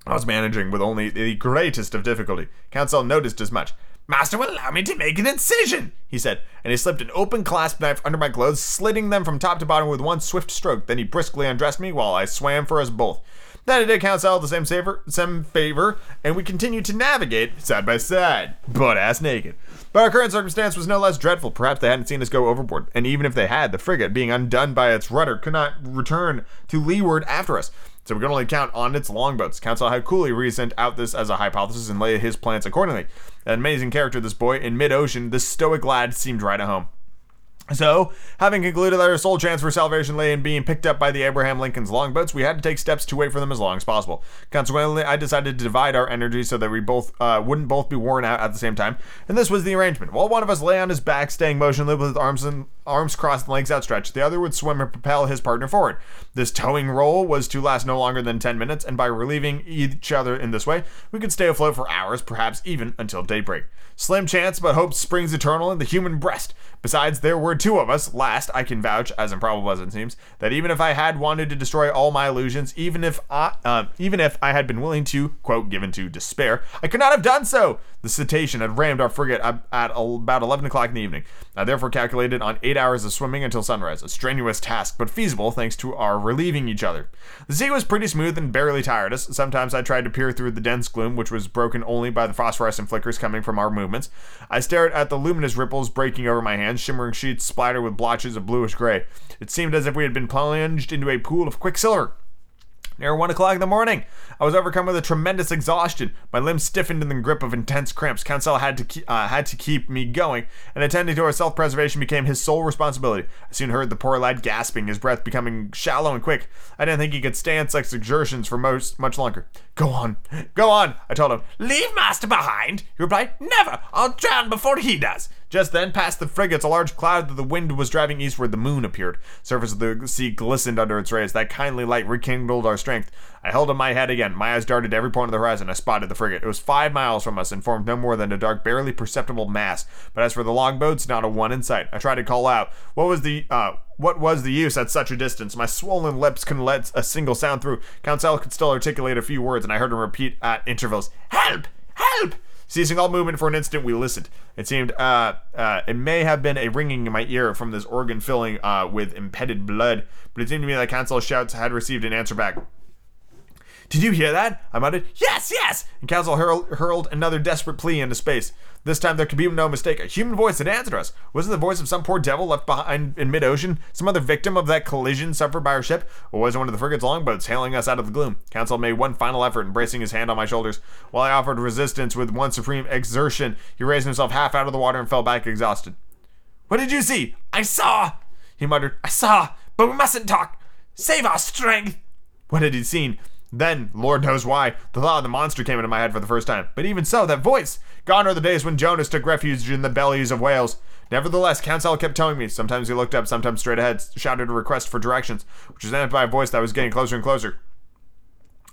I was managing with only the greatest of difficulty. Conseil noticed as much. Master will allow me to make an incision, he said, and he slipped an open clasp knife under my clothes, slitting them from top to bottom with one swift stroke. Then he briskly undressed me while I swam for us both. Then it did Conseil the same favor, same favor, and we continued to navigate side by side, butt ass naked. But our current circumstance was no less dreadful. Perhaps they hadn't seen us go overboard, and even if they had, the frigate, being undone by its rudder, could not return to leeward after us so we can only count on its longboats. Conseil had coolly reasoned out this as a hypothesis and laid his plans accordingly. An amazing character, this boy. In mid ocean, this stoic lad seemed right at home. So, having concluded that our sole chance for salvation lay in being picked up by the Abraham Lincoln's longboats, we had to take steps to wait for them as long as possible. Consequently, I decided to divide our energy so that we both uh, wouldn't both be worn out at the same time, and this was the arrangement. While one of us lay on his back, staying motionless with arms and arms crossed and legs outstretched, the other would swim and propel his partner forward. This towing role was to last no longer than 10 minutes, and by relieving each other in this way, we could stay afloat for hours, perhaps even until daybreak. Slim chance, but hope springs eternal in the human breast. Besides, there were two of us. Last, I can vouch, as improbable as it seems, that even if I had wanted to destroy all my illusions, even if I, uh, even if I had been willing to, quote, given to despair, I could not have done so. The cetacean had rammed our frigate at about 11 o'clock in the evening. I therefore calculated on eight hours of swimming until sunrise, a strenuous task, but feasible thanks to our relieving each other. The sea was pretty smooth and barely tired us. Sometimes I tried to peer through the dense gloom, which was broken only by the phosphorescent flickers coming from our movements. I stared at the luminous ripples breaking over my hands, shimmering sheets splattered with blotches of bluish gray. It seemed as if we had been plunged into a pool of quicksilver. Near one o'clock in the morning, I was overcome with a tremendous exhaustion. My limbs stiffened in the grip of intense cramps. Conseil had to keep, uh, had to keep me going, and attending to our self-preservation became his sole responsibility. I soon heard the poor lad gasping, his breath becoming shallow and quick. I didn't think he could stand such exertions for most much longer. Go on, go on, I told him. Leave master behind, he replied. Never! I'll drown before he does. Just then, past the frigates, a large cloud that the wind was driving eastward, the moon appeared. Surface of the sea glistened under its rays. That kindly light rekindled our strength. I held up my head again. My eyes darted to every point of the horizon. I spotted the frigate. It was five miles from us and formed no more than a dark, barely perceptible mass. But as for the longboats, not a one in sight. I tried to call out. What was the uh, what was the use at such a distance? My swollen lips couldn't let a single sound through. Count Conseil could still articulate a few words, and I heard him repeat at intervals, "Help! Help!" Ceasing all movement for an instant, we listened. It seemed uh, uh, it may have been a ringing in my ear from this organ filling uh, with impeded blood, but it seemed to me that Conseil's shouts had received an answer back. Did you hear that? I muttered. Yes, yes! And Conseil hurled, hurled another desperate plea into space. This time there could be no mistake. A human voice had answered us. Was it the voice of some poor devil left behind in mid-ocean? Some other victim of that collision suffered by our ship? Or was it one of the frigate's longboats hailing us out of the gloom? Conseil made one final effort, embracing his hand on my shoulders. While I offered resistance with one supreme exertion, he raised himself half out of the water and fell back exhausted. What did you see? I saw, he muttered. I saw, but we mustn't talk. Save our strength. What had he seen? Then, Lord knows why, the thought of the monster came into my head for the first time. But even so, that voice! Gone are the days when Jonas took refuge in the bellies of whales. Nevertheless, Conseil kept telling me. Sometimes he looked up, sometimes straight ahead, shouted a request for directions, which was answered by a voice that was getting closer and closer.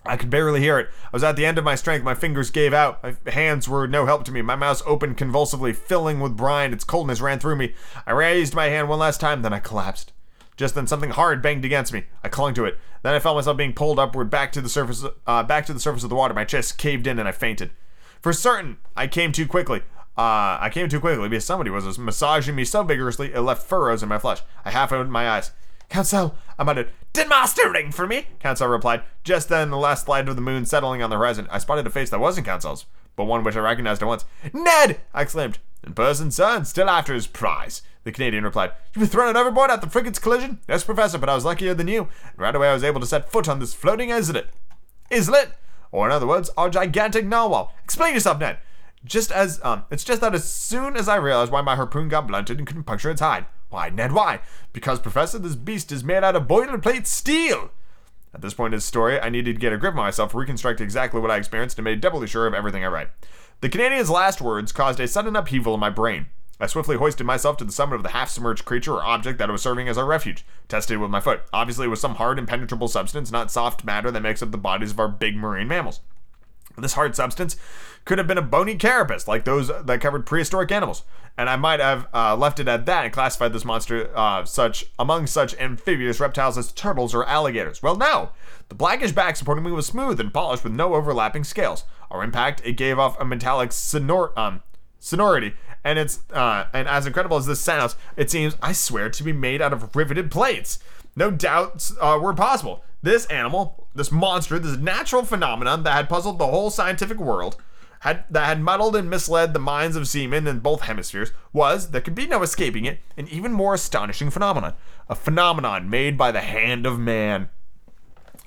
I could barely hear it. I was at the end of my strength. My fingers gave out. My hands were no help to me. My mouth opened convulsively, filling with brine. Its coldness ran through me. I raised my hand one last time, then I collapsed. Just then, something hard banged against me. I clung to it. Then I felt myself being pulled upward back to the surface, uh, back to the surface of the water. My chest caved in, and I fainted. For certain, I came too quickly. Uh, I came too quickly because somebody was massaging me so vigorously it left furrows in my flesh. I half opened my eyes. Conseil, I muttered. Did Master ring for me? Conseil replied. Just then, the last light of the moon settling on the horizon, I spotted a face that wasn't Conseil's, but one which I recognized at once. Ned! I exclaimed. In person, sir, still after his prize. The Canadian replied, You were thrown overboard at the frigate's collision? Yes, Professor, but I was luckier than you. And right away I was able to set foot on this floating islet. Islet? Or in other words, our gigantic narwhal. Explain yourself, Ned. Just as, um, it's just that as soon as I realized why my harpoon got blunted and couldn't puncture its hide. Why, Ned, why? Because, Professor, this beast is made out of boilerplate steel. At this point in his story, I needed to get a grip on myself, reconstruct exactly what I experienced, and made doubly sure of everything I write. The Canadian's last words caused a sudden upheaval in my brain. I swiftly hoisted myself to the summit of the half submerged creature or object that was serving as our refuge, tested it with my foot. Obviously, it was some hard, impenetrable substance, not soft matter that makes up the bodies of our big marine mammals. This hard substance could have been a bony carapace, like those that covered prehistoric animals, and I might have uh, left it at that and classified this monster uh, such among such amphibious reptiles as turtles or alligators. Well, no, the blackish back supporting me was smooth and polished with no overlapping scales. Our impact, it gave off a metallic sonor um, sonority, and it's uh, and as incredible as this sounds, it seems I swear to be made out of riveted plates. No doubts uh, were possible. This animal, this monster, this natural phenomenon that had puzzled the whole scientific world, had that had muddled and misled the minds of seamen in both hemispheres, was, there could be no escaping it, an even more astonishing phenomenon. A phenomenon made by the hand of man.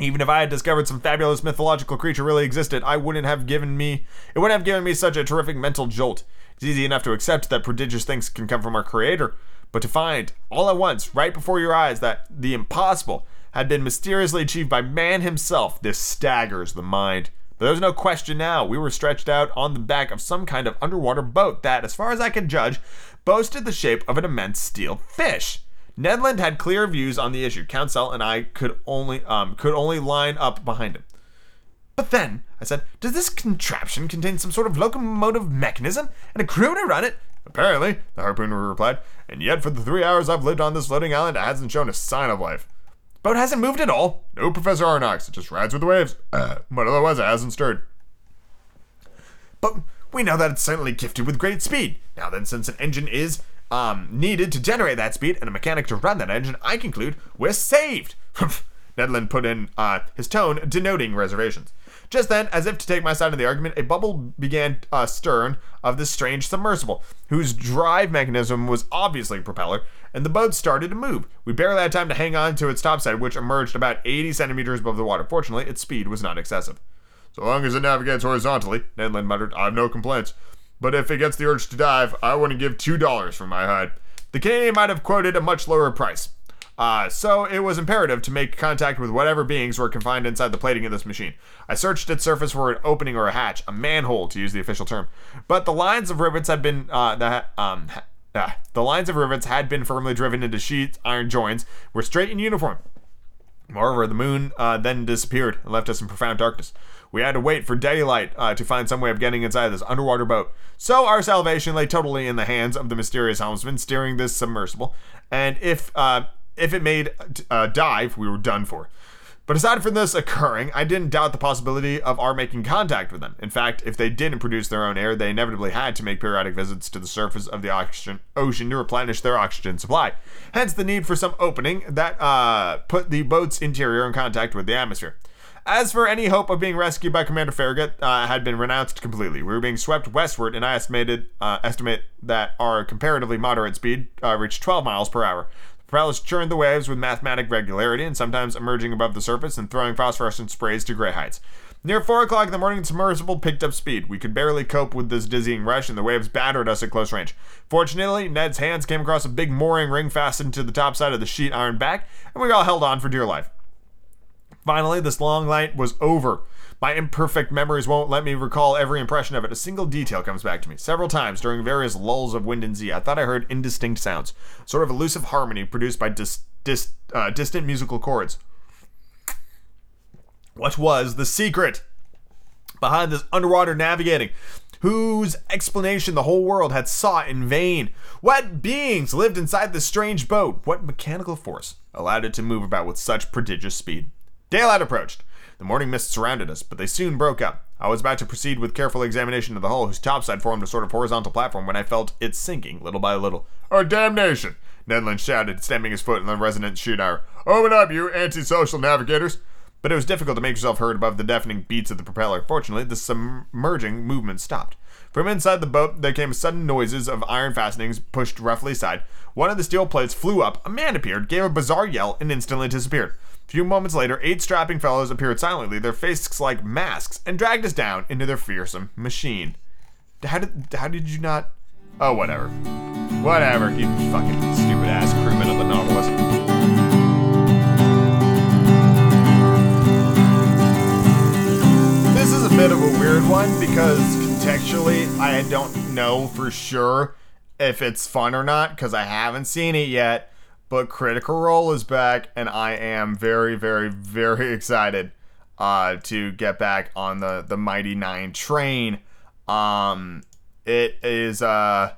Even if I had discovered some fabulous mythological creature really existed, I wouldn't have given me it wouldn't have given me such a terrific mental jolt. It's easy enough to accept that prodigious things can come from our creator, but to find all at once, right before your eyes, that the impossible had been mysteriously achieved by man himself, this staggers the mind. But there was no question now. We were stretched out on the back of some kind of underwater boat that, as far as I could judge, boasted the shape of an immense steel fish. Ned Land had clear views on the issue. Conseil and I could only um, could only line up behind him. But then, I said, does this contraption contain some sort of locomotive mechanism and a crew to run it? Apparently, the harpooner replied, and yet for the three hours I've lived on this floating island, it hasn't shown a sign of life. Boat hasn't moved at all. No, Professor Aronnax. It just rides with the waves. But otherwise, it hasn't stirred. But we know that it's certainly gifted with great speed. Now then, since an engine is um, needed to generate that speed and a mechanic to run that engine, I conclude we're saved. Ned Land put in uh, his tone denoting reservations. Just then, as if to take my side of the argument, a bubble began uh, of this strange submersible, whose drive mechanism was obviously propeller, and the boat started to move. We barely had time to hang on to its topside, which emerged about 80 centimeters above the water. Fortunately, its speed was not excessive. So long as it navigates horizontally, Ned Land muttered, I have no complaints. But if it gets the urge to dive, I wouldn't give $2 for my hide. The Canadian might have quoted a much lower price. Uh, so it was imperative to make contact with whatever beings were confined inside the plating of this machine. I searched its surface for an opening or a hatch, a manhole to use the official term. But the lines of rivets had been uh, the, um, uh, the lines of rivets had been firmly driven into sheets. iron joints, were straight and uniform. Moreover, the moon uh, then disappeared and left us in profound darkness. We had to wait for daylight uh, to find some way of getting inside this underwater boat. So our salvation lay totally in the hands of the mysterious helmsman steering this submersible. And if uh, if it made a uh, dive, we were done for. But aside from this occurring, I didn't doubt the possibility of our making contact with them. In fact, if they didn't produce their own air, they inevitably had to make periodic visits to the surface of the oxygen ocean to replenish their oxygen supply. Hence the need for some opening that uh, put the boat's interior in contact with the atmosphere. As for any hope of being rescued by Commander Farragut, uh, had been renounced completely. We were being swept westward, and I estimated uh, estimate that our comparatively moderate speed uh, reached 12 miles per hour. The propellers churned the waves with mathematic regularity, and sometimes emerging above the surface and throwing phosphorescent sprays to great heights. Near 4 o'clock in the morning, the submersible picked up speed. We could barely cope with this dizzying rush, and the waves battered us at close range. Fortunately, Ned's hands came across a big mooring ring fastened to the top side of the sheet iron back, and we all held on for dear life. Finally, this long night was over. My imperfect memories won't let me recall every impression of it. A single detail comes back to me. Several times during various lulls of wind and sea, I thought I heard indistinct sounds, sort of elusive harmony produced by dis- dis- uh, distant musical chords. What was the secret behind this underwater navigating? Whose explanation the whole world had sought in vain? What beings lived inside this strange boat? What mechanical force allowed it to move about with such prodigious speed? Daylight approached. The morning mist surrounded us, but they soon broke up. I was about to proceed with careful examination of the hull, whose topside formed a sort of horizontal platform, when I felt it sinking little by little. Oh, damnation! Ned Land shouted, stamping his foot in the resonant iron. Open up, you antisocial navigators! But it was difficult to make yourself heard above the deafening beats of the propeller. Fortunately, the submerging movement stopped. From inside the boat, there came sudden noises of iron fastenings pushed roughly aside. One of the steel plates flew up, a man appeared, gave a bizarre yell, and instantly disappeared. Few moments later, eight strapping fellows appeared silently, their faces like masks, and dragged us down into their fearsome machine. How did how did you not? Oh, whatever. Whatever, you fucking stupid ass crewman of the Nautilus. This is a bit of a weird one because contextually, I don't know for sure if it's fun or not because I haven't seen it yet but Critical Role is back, and I am very, very, very excited uh, to get back on the the Mighty Nein train. Um, it is uh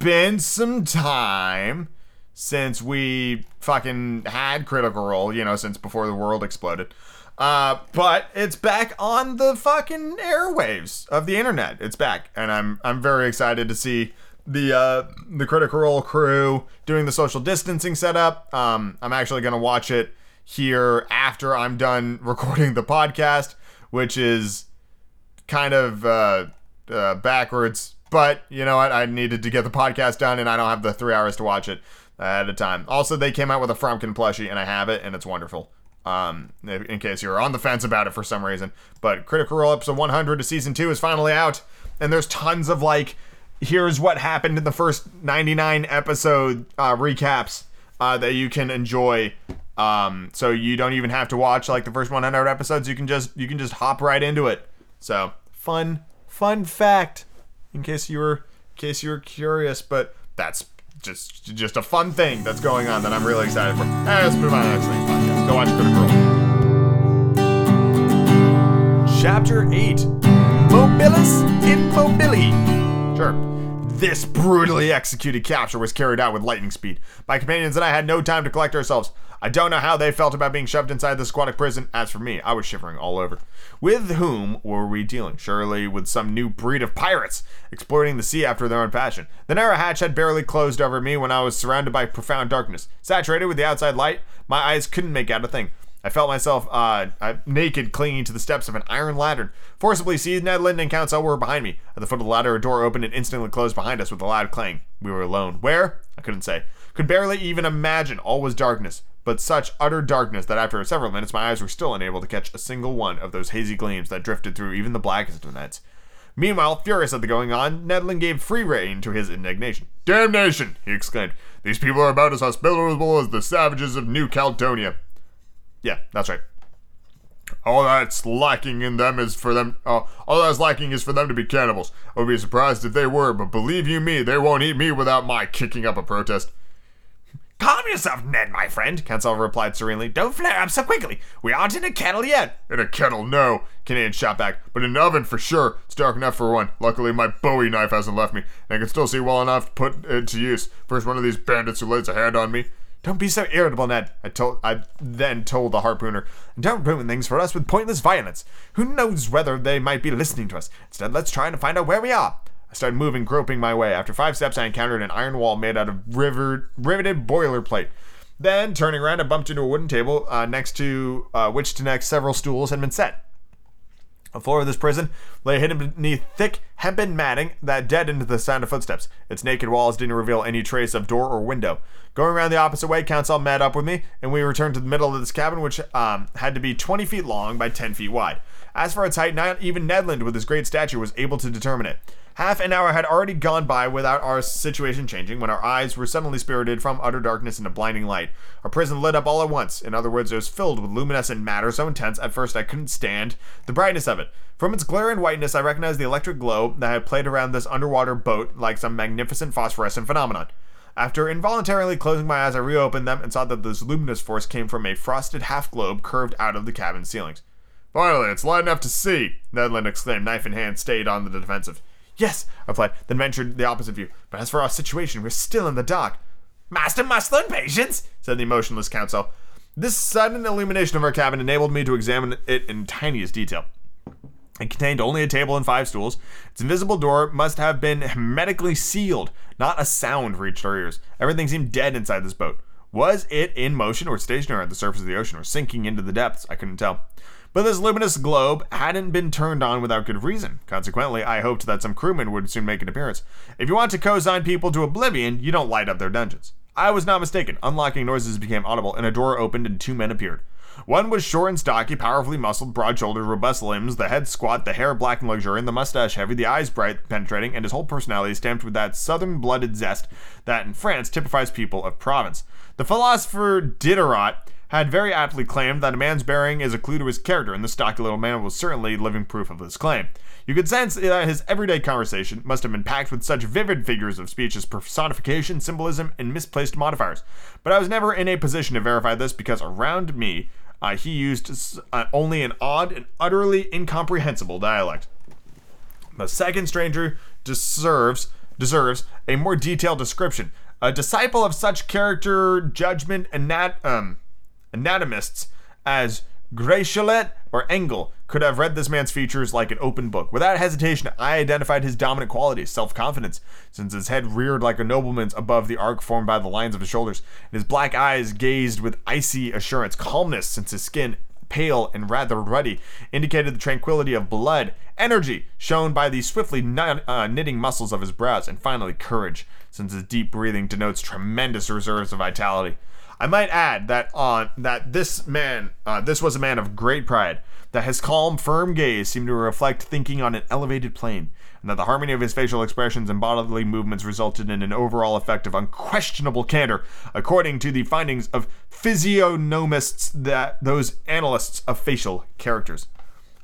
been some time since we fucking had Critical Role, you know, since before the world exploded. Uh, but it's back on the fucking airwaves of the internet. It's back, and I'm I'm very excited to see the uh, the Critical Role crew doing the social distancing setup. Um, I'm actually gonna watch it here after I'm done recording the podcast, which is kind of uh, uh, backwards. But you know what? I needed to get the podcast done, and I don't have the three hours to watch it at a time. Also, they came out with a Frumpkin plushie, and I have it, and it's wonderful. Um, in case you're on the fence about it for some reason. But Critical Role episode 100 to season two is finally out, and there's tons of like here's what happened in the first 99 episode uh, recaps uh, that you can enjoy. Um, so you don't even have to watch like the first 100 episodes. You can just you can just hop right into it. So fun fun fact, in case you were in case you were curious. But that's just just a fun thing that's going on that I'm really excited for. Let's move on to the next thing. Go watch Critical Role. Chapter 8 Mobilis in Mobili. Sure. This brutally executed capture was carried out with lightning speed. My companions and I had no time to collect ourselves. I don't know how they felt about being shoved inside this aquatic prison. As for me, I was shivering all over. With whom were we dealing? Surely with some new breed of pirates, exploiting the sea after their own fashion. The narrow hatch had barely closed over me when I was surrounded by profound darkness. Saturated with the outside light, my eyes couldn't make out a thing. I felt myself uh, uh, naked, clinging to the steps of an iron ladder. Forcibly seized, Ned Land and Count were behind me. At the foot of the ladder, a door opened and instantly closed behind us with a loud clang. We were alone. Where? I couldn't say. Could barely even imagine. All was darkness, but such utter darkness that after several minutes, my eyes were still unable to catch a single one of those hazy gleams that drifted through even the blackest of nights. Meanwhile, furious at the going on, Ned Land gave free rein to his indignation. Damnation! he exclaimed. These people are about as hospitable as the savages of New Caledonia. Yeah, that's right. All that's lacking in them is for them. Uh, all that's lacking is for them to be cannibals. I would be surprised if they were, but believe you me, they won't eat me without my kicking up a protest. Calm yourself, Ned, my friend, Conseil replied serenely. Don't flare up so quickly. We aren't in a kettle yet. In a kettle, no, Canadian shot back, but in an oven for sure. It's dark enough for one. Luckily, my Bowie knife hasn't left me, and I can still see well enough to put it to use. First one of these bandits who lays a hand on me. Don't be so irritable, Ned. I told. I then told the harpooner, "Don't ruin things for us with pointless violence. Who knows whether they might be listening to us? Instead, let's try and find out where we are." I started moving, groping my way. After five steps, I encountered an iron wall made out of river, riveted boilerplate. Then, turning around, I bumped into a wooden table uh, next to uh, which to next several stools had been set. The floor of this prison lay hidden beneath thick hempen matting that deadened the sound of footsteps. Its naked walls didn't reveal any trace of door or window. Going around the opposite way, Conseil met up with me, and we returned to the middle of this cabin, which um, had to be 20 feet long by 10 feet wide. As for its height, not even Ned Land, with his great stature, was able to determine it. Half an hour had already gone by without our situation changing when our eyes were suddenly spirited from utter darkness into blinding light. Our prison lit up all at once. In other words, it was filled with luminescent matter so intense at first I couldn't stand the brightness of it. From its glare and whiteness, I recognized the electric glow that had played around this underwater boat like some magnificent phosphorescent phenomenon. After involuntarily closing my eyes, I reopened them and saw that this luminous force came from a frosted half globe curved out of the cabin ceilings. Finally, it's light enough to see, Ned Land exclaimed, knife in hand, stayed on the defensive. Yes, I replied, then ventured the opposite view. But as for our situation, we're still in the dark. Master muscle and patience, said the emotionless Conseil. This sudden illumination of our cabin enabled me to examine it in tiniest detail. It contained only a table and five stools. Its invisible door must have been hermetically sealed. Not a sound reached our ears. Everything seemed dead inside this boat. Was it in motion or stationary at the surface of the ocean or sinking into the depths? I couldn't tell. But this luminous globe hadn't been turned on without good reason. Consequently, I hoped that some crewmen would soon make an appearance. If you want to co-sign people to oblivion, you don't light up their dungeons. I was not mistaken. Unlocking noises became audible, and a door opened and two men appeared. One was short and stocky, powerfully muscled, broad-shouldered, robust limbs, the head squat, the hair black and luxuriant, the mustache heavy, the eyes bright, penetrating, and his whole personality stamped with that southern-blooded zest that in France typifies people of province. The philosopher Diderot had very aptly claimed that a man's bearing is a clue to his character, and the stocky little man was certainly living proof of this claim. You could sense that his everyday conversation must have been packed with such vivid figures of speech as personification, symbolism, and misplaced modifiers. But I was never in a position to verify this because around me, uh, he used uh, only an odd and utterly incomprehensible dialect. The second stranger deserves deserves a more detailed description. A disciple of such character judgment and nat um anatomists as Gratiolet or Engel could have read this man's features like an open book. Without hesitation, I identified his dominant qualities, self-confidence, since his head reared like a nobleman's above the arc formed by the lines of his shoulders, and his black eyes gazed with icy assurance, calmness, since his skin pale and rather ruddy, indicated the tranquility of blood, energy, shown by the swiftly uh, knitting muscles of his brows, and finally courage, since his deep breathing denotes tremendous reserves of vitality. I might add that on that this man, uh, this was a man of great pride. That his calm, firm gaze seemed to reflect thinking on an elevated plane, and that the harmony of his facial expressions and bodily movements resulted in an overall effect of unquestionable candor, according to the findings of physiognomists, that those analysts of facial characters.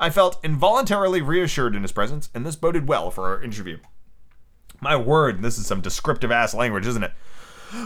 I felt involuntarily reassured in his presence, and this boded well for our interview. My word, this is some descriptive ass language, isn't it?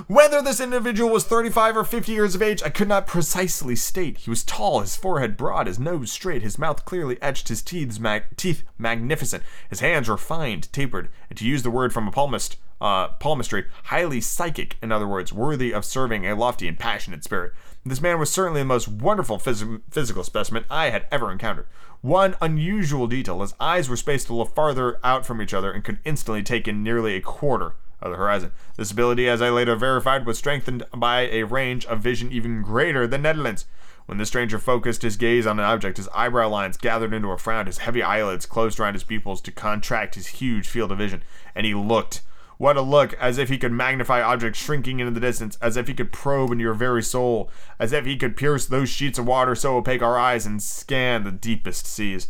Whether this individual was 35 or 50 years of age, I could not precisely state. He was tall, his forehead broad, his nose straight, his mouth clearly etched, his teeth, mag- teeth magnificent, his hands refined, tapered, and to use the word from a palmist, uh, palmistry, highly psychic, in other words, worthy of serving a lofty and passionate spirit. This man was certainly the most wonderful phys- physical specimen I had ever encountered. One unusual detail his eyes were spaced a little farther out from each other and could instantly take in nearly a quarter of the horizon. This ability, as I later verified, was strengthened by a range of vision even greater than Ned Land's. When the stranger focused his gaze on an object, his eyebrow lines gathered into a frown, his heavy eyelids closed around his pupils to contract his huge field of vision, and he looked. What a look, as if he could magnify objects shrinking into the distance, as if he could probe into your very soul, as if he could pierce those sheets of water so opaque our eyes and scan the deepest seas.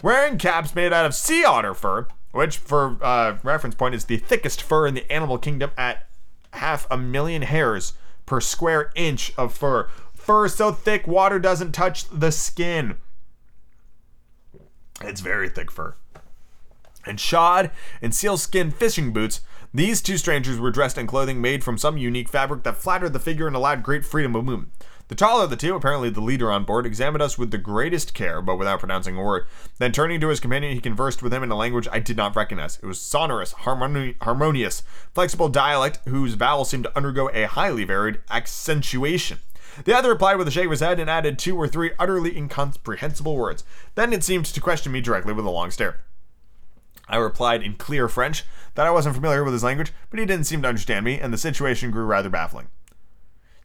Wearing caps made out of sea otter fur, which, for uh, reference point, is the thickest fur in the animal kingdom at half a million hairs per square inch of fur. Fur so thick water doesn't touch the skin. It's very thick fur. And shod in sealskin fishing boots, these two strangers were dressed in clothing made from some unique fabric that flattered the figure and allowed great freedom of movement. The taller of the two, apparently the leader on board, examined us with the greatest care, but without pronouncing a word. Then, turning to his companion, he conversed with him in a language I did not recognize. It was sonorous, harmoni- harmonious, flexible dialect whose vowels seemed to undergo a highly varied accentuation. The other replied with a shake of his head and added two or three utterly incomprehensible words. Then it seemed to question me directly with a long stare. I replied in clear French that I wasn't familiar with his language, but he didn't seem to understand me, and the situation grew rather baffling.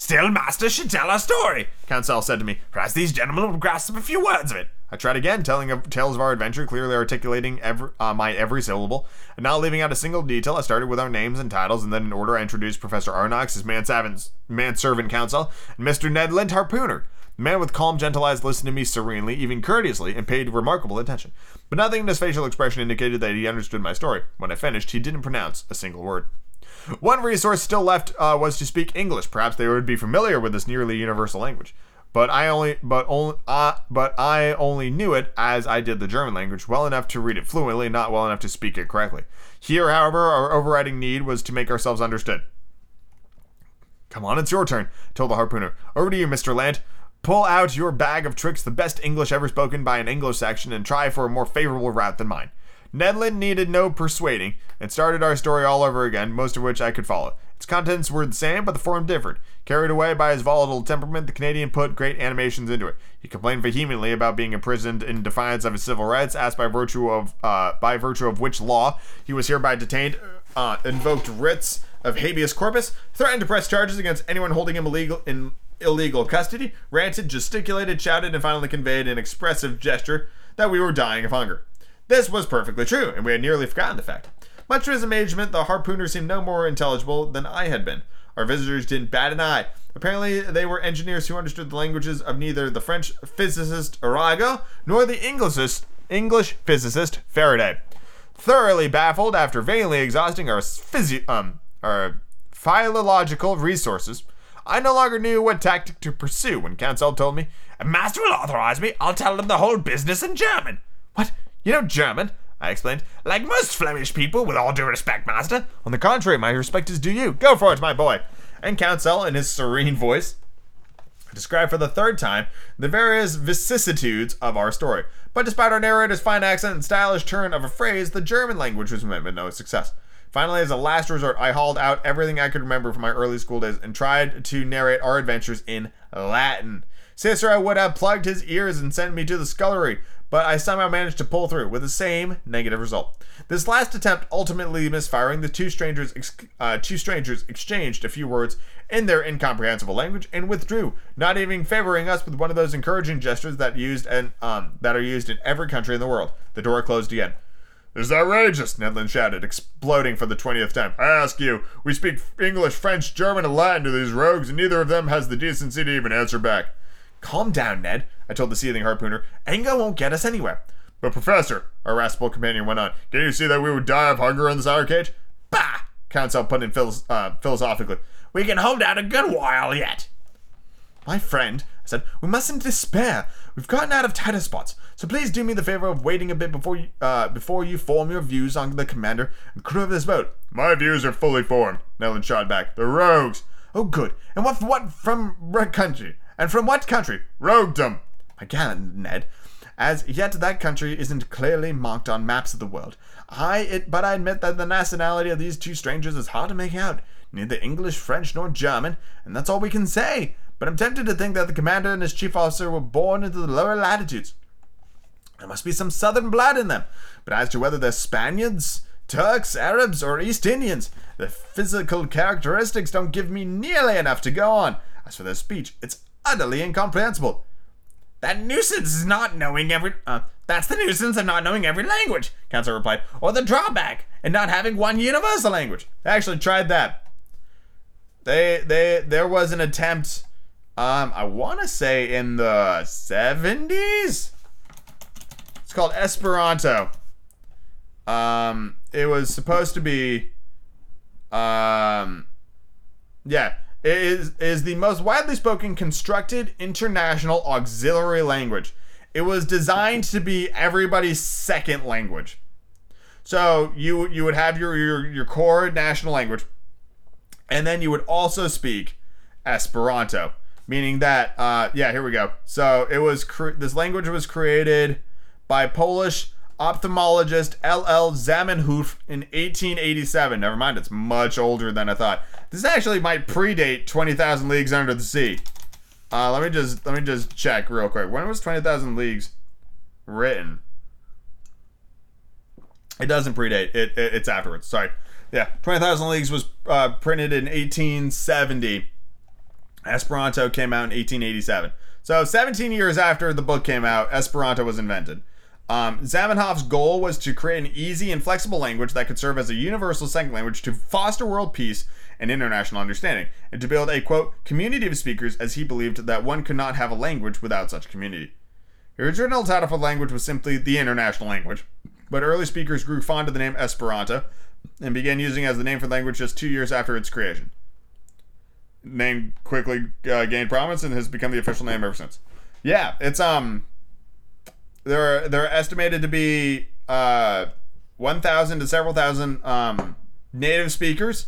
Still, master should tell our story, Conseil said to me. Perhaps these gentlemen will grasp a few words of it. I tried again, telling of tales of our adventure, clearly articulating every, uh, my every syllable, and not leaving out a single detail. I started with our names and titles, and then in order I introduced Professor Aronnax, as manservant, Conseil, and Mr. Ned Land Harpooner. The man with calm, gentle eyes listened to me serenely, even courteously, and paid remarkable attention. But nothing in his facial expression indicated that he understood my story. When I finished, he didn't pronounce a single word. One resource still left uh, was to speak English. Perhaps they would be familiar with this nearly universal language. But I only, but only, uh, but I only knew it as I did the German language, well enough to read it fluently, not well enough to speak it correctly. Here, however, our overriding need was to make ourselves understood. Come on, it's your turn, told the harpooner. Over to you, Mr. Land. Pull out your bag of tricks, the best English ever spoken by an Anglo-Saxon, and try for a more favorable route than mine. Ned Land needed no persuading, and started our story all over again, most of which I could follow. Its contents were the same, but the form differed. Carried away by his volatile temperament, the Canadian put great animations into it. He complained vehemently about being imprisoned in defiance of his civil rights, asked by virtue of uh, by virtue of which law he was hereby detained, uh, invoked writs of habeas corpus, threatened to press charges against anyone holding him illegal in illegal custody, ranted, gesticulated, shouted, and finally conveyed an expressive gesture that we were dying of hunger. This was perfectly true, and we had nearly forgotten the fact. Much to his amazement, the harpooner seemed no more intelligible than I had been. Our visitors didn't bat an eye. Apparently, they were engineers who understood the languages of neither the French physicist Arago nor the Englishist, English physicist Faraday. Thoroughly baffled after vainly exhausting our physi- um, our philological resources, I no longer knew what tactic to pursue when Conseil told me, "A master will authorize me. I'll tell them the whole business in German." What? You know German? I explained. Like most Flemish people, with all due respect, master. On the contrary, my respect is due you. Go for it, my boy. And Conseil, in his serene voice, described for the third time the various vicissitudes of our story. But despite our narrator's fine accent and stylish turn of a phrase, the German language was met with no success. Finally, as a last resort, I hauled out everything I could remember from my early school days and tried to narrate our adventures in Latin. Cicero would have plugged his ears and sent me to the scullery, but I somehow managed to pull through with the same negative result. This last attempt ultimately misfiring, the two strangers ex- uh, two strangers exchanged a few words in their incomprehensible language and withdrew, not even favoring us with one of those encouraging gestures that used and um, that are used in every country in the world. The door closed again. This is outrageous, Ned Land shouted, exploding for the twentieth time. I ask you, we speak English, French, German, and Latin to these rogues, and neither of them has the decency to even answer back. Calm down, Ned, I told the seething harpooner. Anger won't get us anywhere. But, Professor, our irascible companion went on, can you see that we would die of hunger in this iron cage? Bah! Conseil put in uh, philosophically. We can hold out a good while yet. My friend, I said, we mustn't despair. We've gotten out of tighter spots, so please do me the favor of waiting a bit before you, uh, before you form your views on the commander and crew of this boat. My views are fully formed, Ned shot back. The rogues. Oh, good. And what, what from what country? And from what country? Roguedom. Gallant Ned. As yet, that country isn't clearly marked on maps of the world. I, it, but I admit that the nationality of these two strangers is hard to make out. Neither English, French, nor German, and that's all we can say. But I'm tempted to think that the commander and his chief officer were born into the lower latitudes. There must be some southern blood in them. But as to whether they're Spaniards, Turks, Arabs, or East Indians, their physical characteristics don't give me nearly enough to go on. As for their speech, it's utterly incomprehensible. That nuisance is not knowing every. Uh, that's the nuisance of not knowing every language, Conseil replied. Or the drawback in not having one universal language. I actually tried that. They they there was an attempt um I want to say in the 70s. It's called Esperanto. Um it was supposed to be um yeah, is is the most widely spoken constructed international auxiliary language. It was designed to be everybody's second language. So you you would have your your, your core national language, and then you would also speak Esperanto, meaning that uh, yeah, here we go. So it was cre- this language was created by Polish ophthalmologist L.L. Zamenhof in 1887. Never mind, it's much older than I thought. This actually might predate 20,000 Leagues Under the Sea. Uh, let me just let me just check real quick. When was 20,000 Leagues written? It doesn't predate. It, it it's afterwards. Sorry. Yeah, 20,000 Leagues was uh, printed in 1870. Esperanto came out in 1887. So 17 years after the book came out, Esperanto was invented. Um, Zamenhof's goal was to create an easy and flexible language that could serve as a universal second language to foster world peace and international understanding, and to build a quote community of speakers, as he believed that one could not have a language without such community. The original title for the language was simply the international language, but early speakers grew fond of the name Esperanto and began using it as the name for the language just two years after its creation. Name quickly uh, gained prominence and has become the official name ever since. Yeah, it's um, they're they're estimated to be uh, one thousand to several thousand um native speakers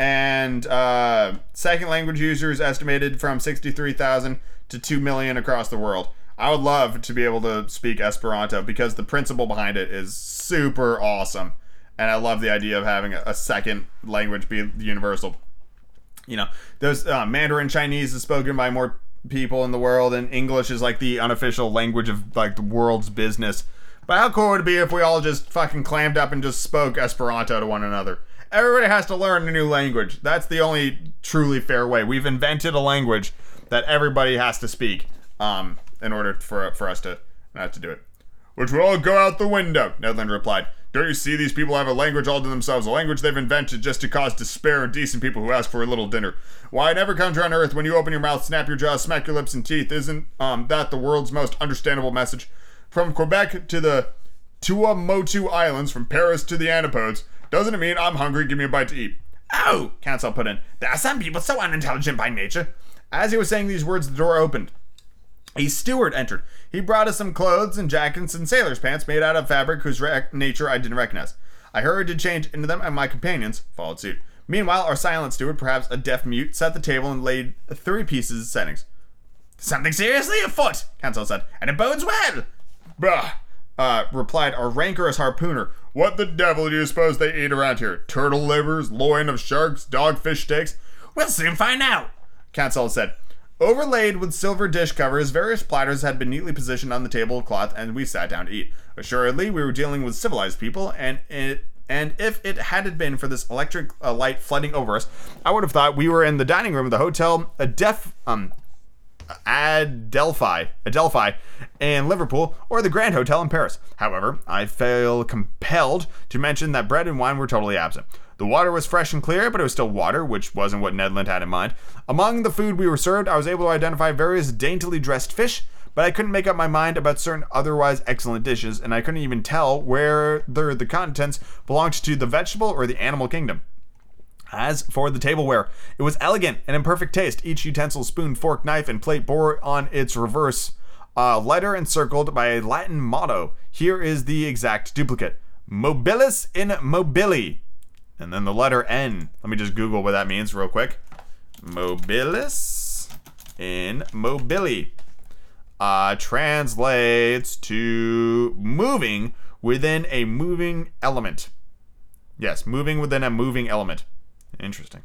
and uh, second language users estimated from 63,000 to 2 million across the world. I would love to be able to speak Esperanto because the principle behind it is super awesome. And I love the idea of having a second language be universal. You know, those uh, Mandarin Chinese is spoken by more people in the world, and English is like the unofficial language of like the world's business. But how cool would it be if we all just fucking clammed up and just spoke Esperanto to one another? Everybody has to learn a new language. That's the only truly fair way. We've invented a language that everybody has to speak um, in order for, for us to not to do it. Which will all go out the window, Ned Land replied. Don't you see these people have a language all to themselves, a language they've invented just to cause despair in decent people who ask for a little dinner? Why, in every country on earth, when you open your mouth, snap your jaws, smack your lips and teeth, isn't um, that the world's most understandable message? From Quebec to the Tuamotu Islands, from Paris to the Antipodes, doesn't it mean I'm hungry? Give me a bite to eat. Oh, Conseil put in. There are some people so unintelligent by nature. As he was saying these words, the door opened. A steward entered. He brought us some clothes and jackets and sailor's pants made out of fabric whose rec- nature I didn't recognize. I hurried to change into them, and my companions followed suit. Meanwhile, our silent steward, perhaps a deaf mute, set the table and laid three pieces of settings. Something seriously afoot, Conseil said, and it bodes well. Bah, uh, replied our rancorous harpooner. What the devil do you suppose they eat around here? Turtle livers, loin of sharks, dogfish steaks? We'll soon find out, Conseil said. Overlaid with silver dish covers, various platters had been neatly positioned on the tablecloth, and we sat down to eat. Assuredly, we were dealing with civilized people, and it and if it hadn't been for this electric uh, light flooding over us, I would have thought we were in the dining room of the hotel, a deaf um Adelphi, Adelphi in Liverpool, or the Grand Hotel in Paris. However, I feel compelled to mention that bread and wine were totally absent. The water was fresh and clear, but it was still water, which wasn't what Ned Land had in mind. Among the food we were served, I was able to identify various daintily dressed fish, but I couldn't make up my mind about certain otherwise excellent dishes, and I couldn't even tell whether the contents belonged to the vegetable or the animal kingdom. As for the tableware, it was elegant and in perfect taste. Each utensil, spoon, fork, knife, and plate bore on its reverse a letter encircled by a Latin motto. Here is the exact duplicate Mobilis in mobili. And then the letter N. Let me just Google what that means real quick. Mobilis in mobili uh, translates to moving within a moving element. Yes, moving within a moving element. Interesting.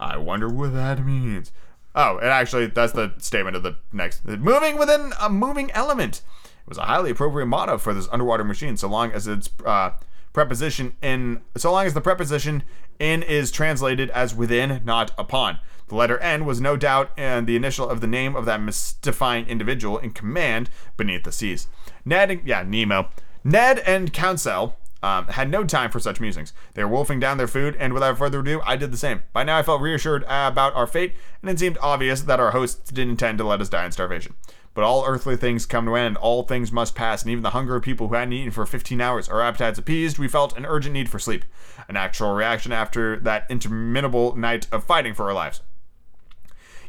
I wonder what that means. Oh, and actually, that's the statement of the next. Moving within a moving element. It was a highly appropriate motto for this underwater machine, so long as its uh, preposition in, so long as the preposition in is translated as within, not upon. The letter N was no doubt and the initial of the name of that mystifying individual in command beneath the seas. Ned, yeah, Nemo. Ned and Conseil um, had no time for such musings. They were wolfing down their food, and without further ado, I did the same. By now, I felt reassured uh, about our fate, and it seemed obvious that our hosts didn't intend to let us die in starvation. But all earthly things come to an end, all things must pass, and even the hunger of people who hadn't eaten for 15 hours, our appetites appeased, we felt an urgent need for sleep. A natural reaction after that interminable night of fighting for our lives.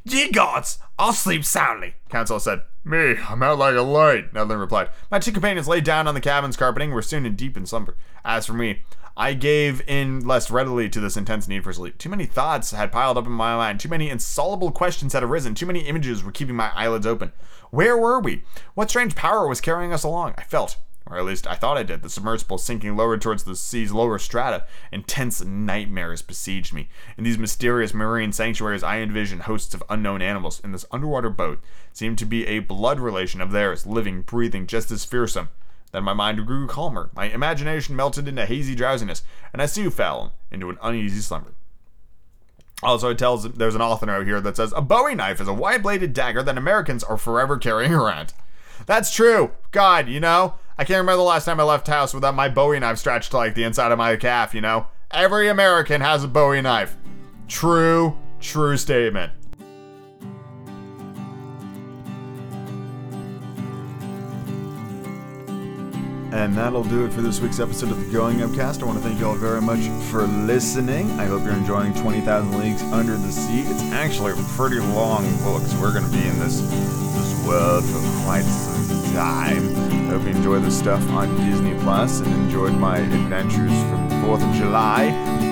Ye gods, I'll sleep soundly, Conseil said. Me, I'm out like a light, Ned Land replied. My two companions lay down on the cabin's carpeting, were soon in deep in slumber. As for me, I gave in less readily to this intense need for sleep. Too many thoughts had piled up in my mind. Too many insoluble questions had arisen. Too many images were keeping my eyelids open. Where were we? What strange power was carrying us along? I felt, or at least I thought I did, the submersible sinking lower towards the sea's lower strata. Intense nightmares besieged me. In these mysterious marine sanctuaries, I envisioned hosts of unknown animals. In this underwater boat seemed to be a blood relation of theirs, living, breathing, just as fearsome. Then my mind grew calmer. My imagination melted into hazy drowsiness, and I soon fell into an uneasy slumber. Also, it tells there's an author note here that says a Bowie knife is a wide bladed dagger that Americans are forever carrying around. That's true. God, you know, I can't remember the last time I left house without my Bowie knife stretched to like the inside of my calf, you know? Every American has a Bowie knife. True, true statement. And that'll do it for this week's episode of the Going Upcast. I want to thank you all very much for listening. I hope you're enjoying 20,000 Leagues Under the Sea. It's actually a pretty long book, so we're going to be in this, this world for quite some time. I hope you enjoy the stuff on Disney Plus and enjoyed my adventures from the 4th of July.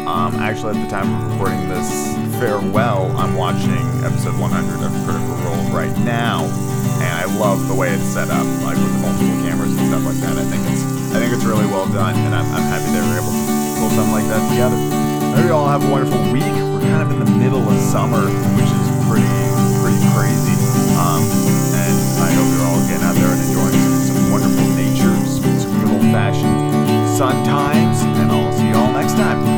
Um, actually, at the time of recording this farewell, I'm watching episode 100 of Critical Role right now and I love the way it's set up, like with the multiple stuff like that. I think it's I think it's really well done, and I'm, I'm happy they were able to pull something like that together. I hope you all have a wonderful week. We're kind of in the middle of summer, which is pretty pretty crazy. Um, and I hope you're all getting out there and enjoying some, some wonderful nature, some, some good old fashioned sun times, and I'll see you all next time.